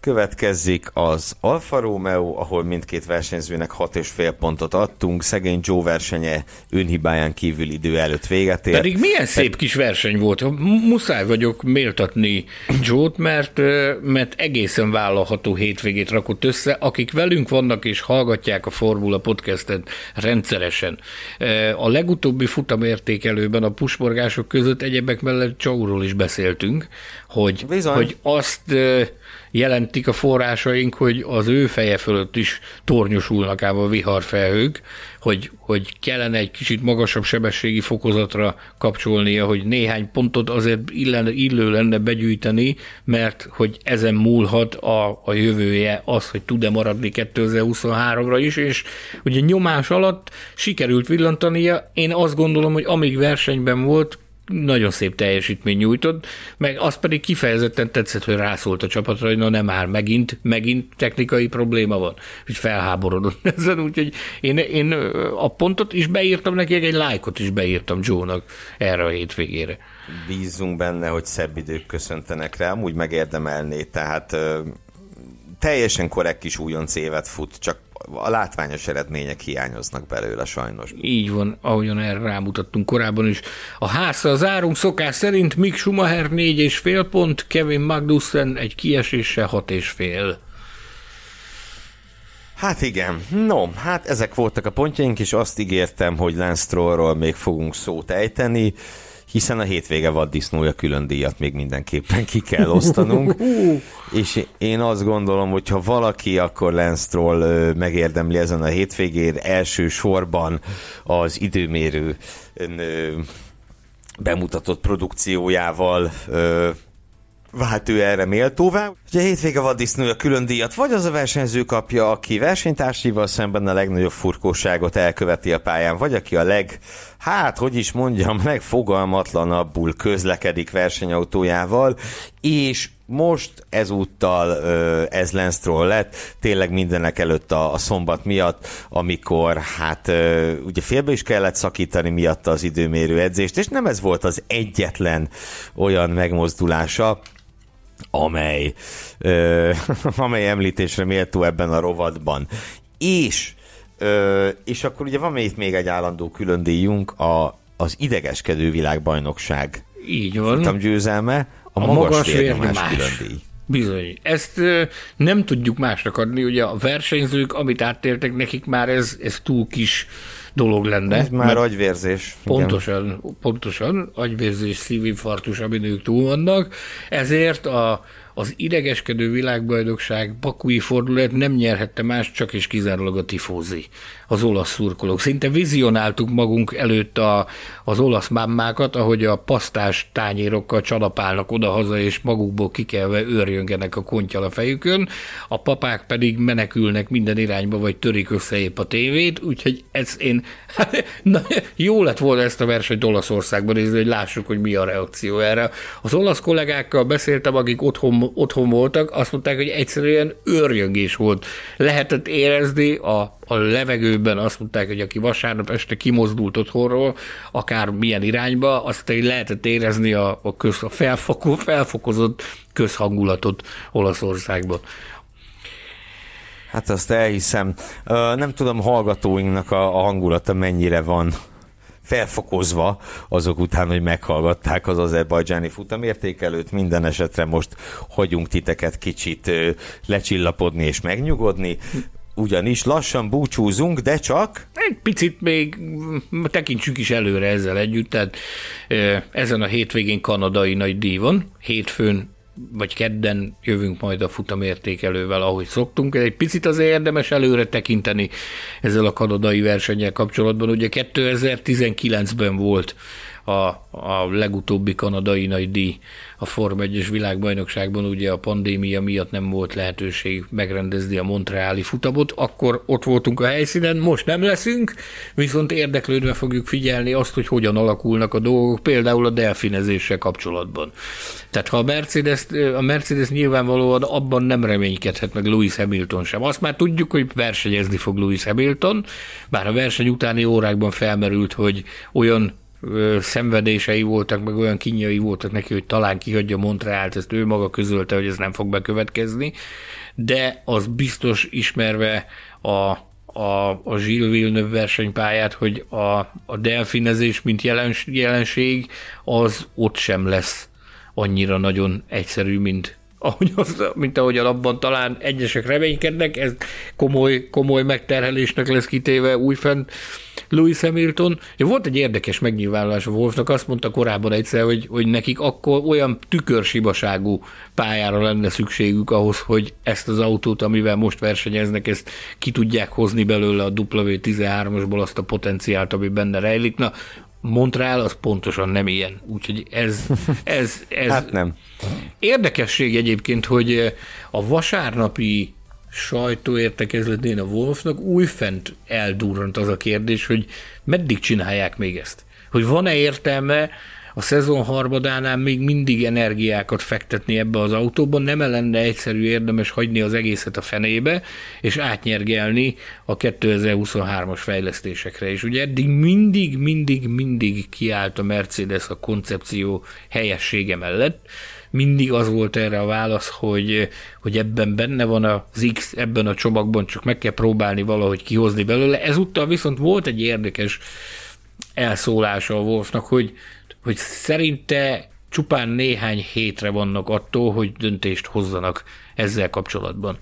Következzik az Alfa Romeo, ahol mindkét versenyzőnek 6,5 pontot adtunk. Szegény Joe versenye önhibáján kívül idő előtt véget ért. Pedig milyen szép kis verseny volt. Muszáj vagyok méltatni Joe-t, mert, mert egészen vállalható hétvégét rakott össze, akik velünk vannak és hallgatják a Formula podcastet rendszeresen. A legutóbbi futamértékelőben a pusmorgások között egyebek mellett Csauról is beszéltünk, hogy, hogy azt jelentik a forrásaink, hogy az ő feje fölött is tornyosulnak ám a viharfelhők, hogy, hogy kellene egy kicsit magasabb sebességi fokozatra kapcsolnia, hogy néhány pontot azért illene, illő lenne begyűjteni, mert hogy ezen múlhat a, a jövője az, hogy tud-e maradni 2023-ra is, és ugye nyomás alatt sikerült villantania. Én azt gondolom, hogy amíg versenyben volt, nagyon szép teljesítmény nyújtott, meg az pedig kifejezetten tetszett, hogy rászólt a csapatra, hogy na nem már, megint, megint technikai probléma van, hogy felháborodott <laughs> ezen, úgyhogy én, én a pontot is beírtam neki, egy lájkot is beírtam Joe-nak erre a hétvégére. Bízunk benne, hogy szebb idők köszöntenek rá, amúgy megérdemelné, tehát teljesen korrekt kis újonc évet fut, csak a látványos eredmények hiányoznak belőle sajnos. Így van, ahogyan erre rámutattunk korábban is. A házra zárunk szokás szerint Mick Schumacher fél pont, Kevin Magnussen egy kieséssel hat és fél. Hát igen, no, hát ezek voltak a pontjaink, és azt ígértem, hogy Lance Strollról még fogunk szót ejteni, hiszen a hétvége vaddisznója külön díjat még mindenképpen ki kell osztanunk, <laughs> és én azt gondolom, hogy ha valaki, akkor Lance Stroll megérdemli ezen a hétvégén első sorban az időmérő bemutatott produkciójával vált ő erre méltóvá. Ugye hétvége vaddisznő a külön díjat, vagy az a versenyző kapja, aki versenytársaival szemben a legnagyobb furkóságot elköveti a pályán, vagy aki a leg, hát hogy is mondjam, <laughs> legfogalmatlanabbul közlekedik versenyautójával, és most ezúttal ez Lance lett, tényleg mindenek előtt a, a szombat miatt, amikor hát ugye félbe is kellett szakítani miatta az időmérő edzést, és nem ez volt az egyetlen olyan megmozdulása, amely, ö, <laughs> amely említésre méltó ebben a rovatban. És, ö, és akkor ugye van még, még egy állandó külön díjunk, a, az idegeskedő világbajnokság így van. győzelme, a, a magas, magas vérnyomás külön díj. Bizony. Ezt ö, nem tudjuk másnak adni, ugye a versenyzők, amit átéltek, nekik már ez, ez túl kis dolog lenne. Ez már agyvérzés. Pontosan, igen. pontosan, agyvérzés, szívinfarktus, amin ők túl vannak. Ezért a, az idegeskedő világbajnokság bakui fordulat nem nyerhette más, csak és kizárólag a tifózi, az olasz szurkolók. Szinte vizionáltuk magunk előtt a, az olasz mámmákat, ahogy a pasztás tányérokkal csalapálnak oda-haza, és magukból kikelve őrjöngenek a kontyal a fejükön, a papák pedig menekülnek minden irányba, vagy törik össze épp a tévét, úgyhogy ez én, hát, na, jó lett volna ezt a versenyt Olaszországban nézni, hogy lássuk, hogy mi a reakció erre. Az olasz kollégákkal beszéltem, akik otthon otthon voltak, azt mondták, hogy egyszerűen őrjöngés volt. Lehetett érezni a, a levegőben, azt mondták, hogy aki vasárnap este kimozdult otthonról, akár milyen irányba, azt lehetett érezni a, a, köz, a felfoko, felfokozott közhangulatot Olaszországban. Hát azt elhiszem. Nem tudom, hallgatóinknak a, hangulata mennyire van felfokozva azok után, hogy meghallgatták az azerbajdzsáni futamértékelőt. Minden esetre most hagyunk titeket kicsit lecsillapodni és megnyugodni ugyanis lassan búcsúzunk, de csak... Egy picit még tekintsük is előre ezzel együtt, tehát ezen a hétvégén kanadai nagy díj van, hétfőn vagy kedden jövünk majd a futamértékelővel, ahogy szoktunk. Egy picit az érdemes előre tekinteni ezzel a kanadai versennyel kapcsolatban. Ugye 2019-ben volt a, a legutóbbi kanadai nagy díj a Form 1-es világbajnokságban, ugye a pandémia miatt nem volt lehetőség megrendezni a Montreali futamot, akkor ott voltunk a helyszínen, most nem leszünk, viszont érdeklődve fogjuk figyelni azt, hogy hogyan alakulnak a dolgok, például a delfinezéssel kapcsolatban. Tehát ha a Mercedes, a Mercedes nyilvánvalóan abban nem reménykedhet meg Lewis Hamilton sem. Azt már tudjuk, hogy versenyezni fog Lewis Hamilton, bár a verseny utáni órákban felmerült, hogy olyan szenvedései voltak, meg olyan kinyai voltak neki, hogy talán kihagyja Montrealt, ezt ő maga közölte, hogy ez nem fog bekövetkezni, de az biztos ismerve a, a, a Gilles Villeneuve versenypályát, hogy a, a delfinezés, mint jelens, jelenség, az ott sem lesz annyira nagyon egyszerű, mint ahogy az, mint ahogy abban talán egyesek reménykednek, ez komoly, komoly megterhelésnek lesz kitéve újfent Louis Hamilton. Ja, volt egy érdekes megnyilvánulás a Wolfnak, azt mondta korábban egyszer, hogy, hogy nekik akkor olyan tükörsibaságú pályára lenne szükségük ahhoz, hogy ezt az autót, amivel most versenyeznek, ezt ki tudják hozni belőle a W13-asból azt a potenciált, ami benne rejlik. Na, Montreal az pontosan nem ilyen. Úgyhogy ez, ez, ez hát nem. Érdekesség egyébként, hogy a vasárnapi sajtóértekezletén a Wolfnak újfent eldurrant az a kérdés, hogy meddig csinálják még ezt? Hogy van-e értelme a szezon harmadánál még mindig energiákat fektetni ebbe az autóban, nem lenne egyszerű érdemes hagyni az egészet a fenébe, és átnyergelni a 2023-as fejlesztésekre. És ugye eddig mindig, mindig, mindig kiállt a Mercedes a koncepció helyessége mellett, mindig az volt erre a válasz, hogy, hogy ebben benne van az X, ebben a csomagban, csak meg kell próbálni valahogy kihozni belőle. Ezúttal viszont volt egy érdekes elszólása a Wolfnak, hogy, hogy szerinte csupán néhány hétre vannak attól, hogy döntést hozzanak ezzel kapcsolatban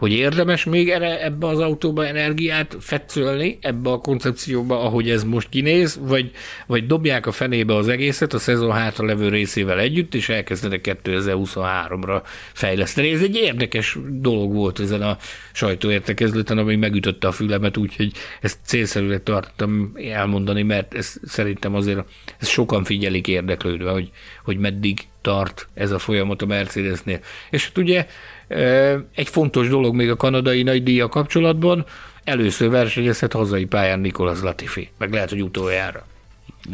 hogy érdemes még erre, ebbe az autóba energiát fetszölni, ebbe a koncepcióba, ahogy ez most kinéz, vagy, vagy dobják a fenébe az egészet a szezon hátra levő részével együtt, és elkezdenek 2023-ra fejleszteni. Ez egy érdekes dolog volt ezen a sajtóértekezleten, ami megütötte a fülemet, úgyhogy ezt célszerűre tartottam elmondani, mert ez szerintem azért ez sokan figyelik érdeklődve, hogy, hogy meddig tart ez a folyamat a Mercedesnél. És hát ugye egy fontos dolog még a kanadai nagy díja kapcsolatban, először versenyezhet hazai pályán Nikolas Latifi, meg lehet, hogy utoljára.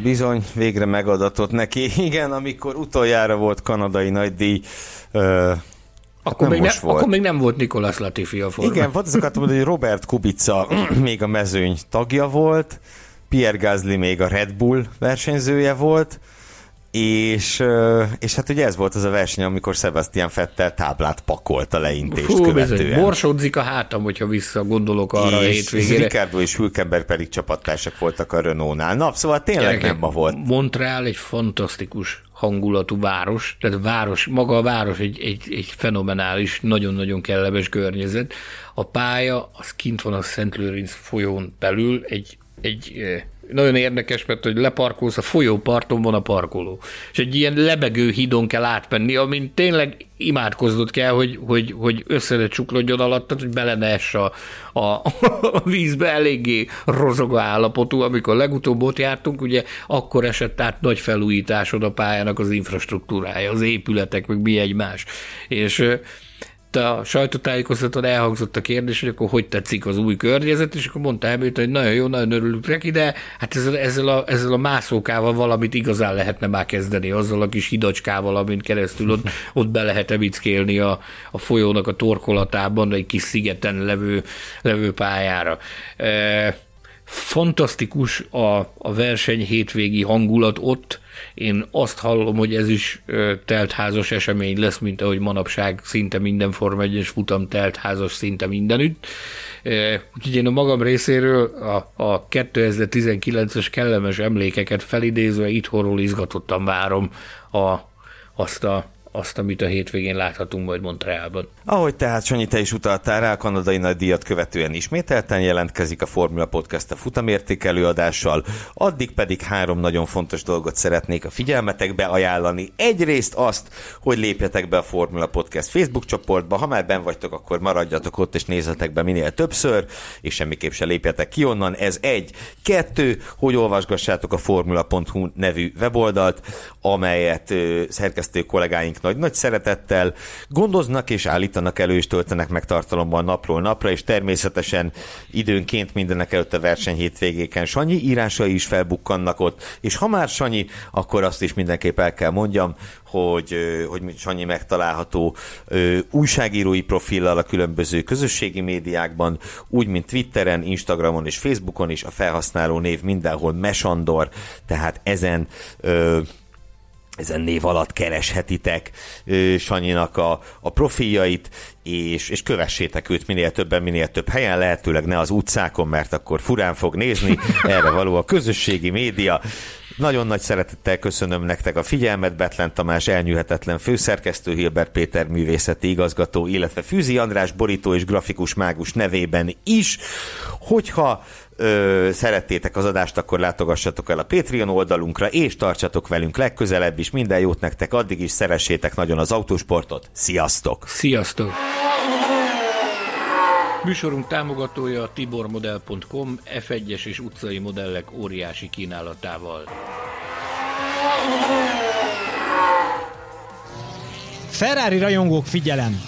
Bizony, végre megadatott neki. <laughs> Igen, amikor utoljára volt kanadai nagydíj, uh, akkor, még ne, volt. akkor még nem volt Nikolas Latifi a formán. Igen, volt azt mondani, hogy Robert Kubica <clears throat> még a mezőny tagja volt, Pierre Gasly még a Red Bull versenyzője volt, és, és hát ugye ez volt az a verseny, amikor Sebastian Fettel táblát pakolt a leintést Hú, követően. Bizony, borsodzik a hátam, hogyha visszagondolok arra és a hétvégére. Ricardo és Hülkenberg pedig csapattársak voltak a Renault-nál. Na, szóval tényleg Gyerekek, nem ma volt. Montreal egy fantasztikus hangulatú város, tehát város, maga a város egy, egy, egy fenomenális, nagyon-nagyon kellemes környezet. A pálya, az kint van a Szent Lőrinc folyón belül, egy, egy nagyon érdekes, mert hogy leparkolsz, a folyóparton van a parkoló. És egy ilyen lebegő hídon kell átmenni, amin tényleg imádkoznod kell, hogy, hogy, hogy össze csuklodjon alatt, hogy bele ne a, a, a, vízbe eléggé rozogó állapotú. Amikor legutóbb ott jártunk, ugye akkor esett át nagy felújításod a pályának az infrastruktúrája, az épületek, meg mi egymás. És a sajtótájékoztatón elhangzott a kérdés, hogy akkor hogy tetszik az új környezet, és akkor mondta Hamilton, hogy nagyon jó, nagyon örülünk neki, de hát ezzel, ezzel, a, ezzel a mászókával valamit igazán lehetne már kezdeni, azzal a kis hidacskával, amin keresztül ott, <laughs> ott be lehet evickélni a, a folyónak a torkolatában, egy kis szigeten levő, levő pályára. E, fantasztikus a, a verseny hétvégi hangulat ott, én azt hallom, hogy ez is teltházas esemény lesz, mint ahogy manapság szinte minden Forma 1 futam teltházas szinte mindenütt. Úgyhogy én a magam részéről a, a 2019-es kellemes emlékeket felidézve itthonról izgatottan várom a, azt a azt, amit a hétvégén láthatunk majd Montrealban. Ahogy tehát Sanyi, te is utaltál rá, a kanadai nagy díjat követően ismételten jelentkezik a Formula Podcast a futamértékelő adással, addig pedig három nagyon fontos dolgot szeretnék a figyelmetekbe ajánlani. Egyrészt azt, hogy lépjetek be a Formula Podcast Facebook csoportba, ha már ben vagytok, akkor maradjatok ott és nézzetek be minél többször, és semmiképp se lépjetek ki onnan. Ez egy. Kettő, hogy olvasgassátok a formula.hu nevű weboldalt, amelyet szerkesztő kollégáink nagy-nagy szeretettel gondoznak és állítanak elő és töltenek meg tartalomban napról napra, és természetesen időnként mindenek előtt a verseny hétvégéken. Sanyi írásai is felbukkannak ott, és ha már Sanyi, akkor azt is mindenképp el kell mondjam, hogy, hogy Sanyi megtalálható újságírói profillal a különböző közösségi médiákban, úgy, mint Twitteren, Instagramon és Facebookon is, a felhasználó név mindenhol Mesandor, tehát ezen ezen név alatt kereshetitek Sanyinak a, a profiljait, és, és kövessétek őt minél többen, minél több helyen, lehetőleg ne az utcákon, mert akkor furán fog nézni, erre való a közösségi média. Nagyon nagy szeretettel köszönöm nektek a figyelmet, Betlen Tamás elnyűhetetlen főszerkesztő, Hilbert Péter művészeti igazgató, illetve Fűzi András borító és grafikus mágus nevében is. Hogyha ö, szerettétek az adást, akkor látogassatok el a Patreon oldalunkra, és tartsatok velünk legközelebb is. Minden jót nektek, addig is szeressétek nagyon az autósportot. Sziasztok! Sziasztok! Műsorunk támogatója a tibormodel.com F1-es és utcai modellek óriási kínálatával. Ferrari rajongók figyelem!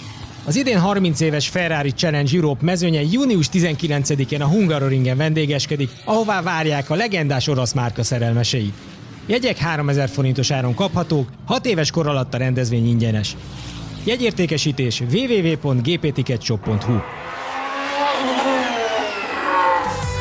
Az idén 30 éves Ferrari Challenge Europe mezőnye június 19-én a Hungaroringen vendégeskedik, ahová várják a legendás orosz márka szerelmeseit. Jegyek 3000 forintos áron kaphatók, 6 éves kor alatt a rendezvény ingyenes. Jegyértékesítés www.gpticketshop.hu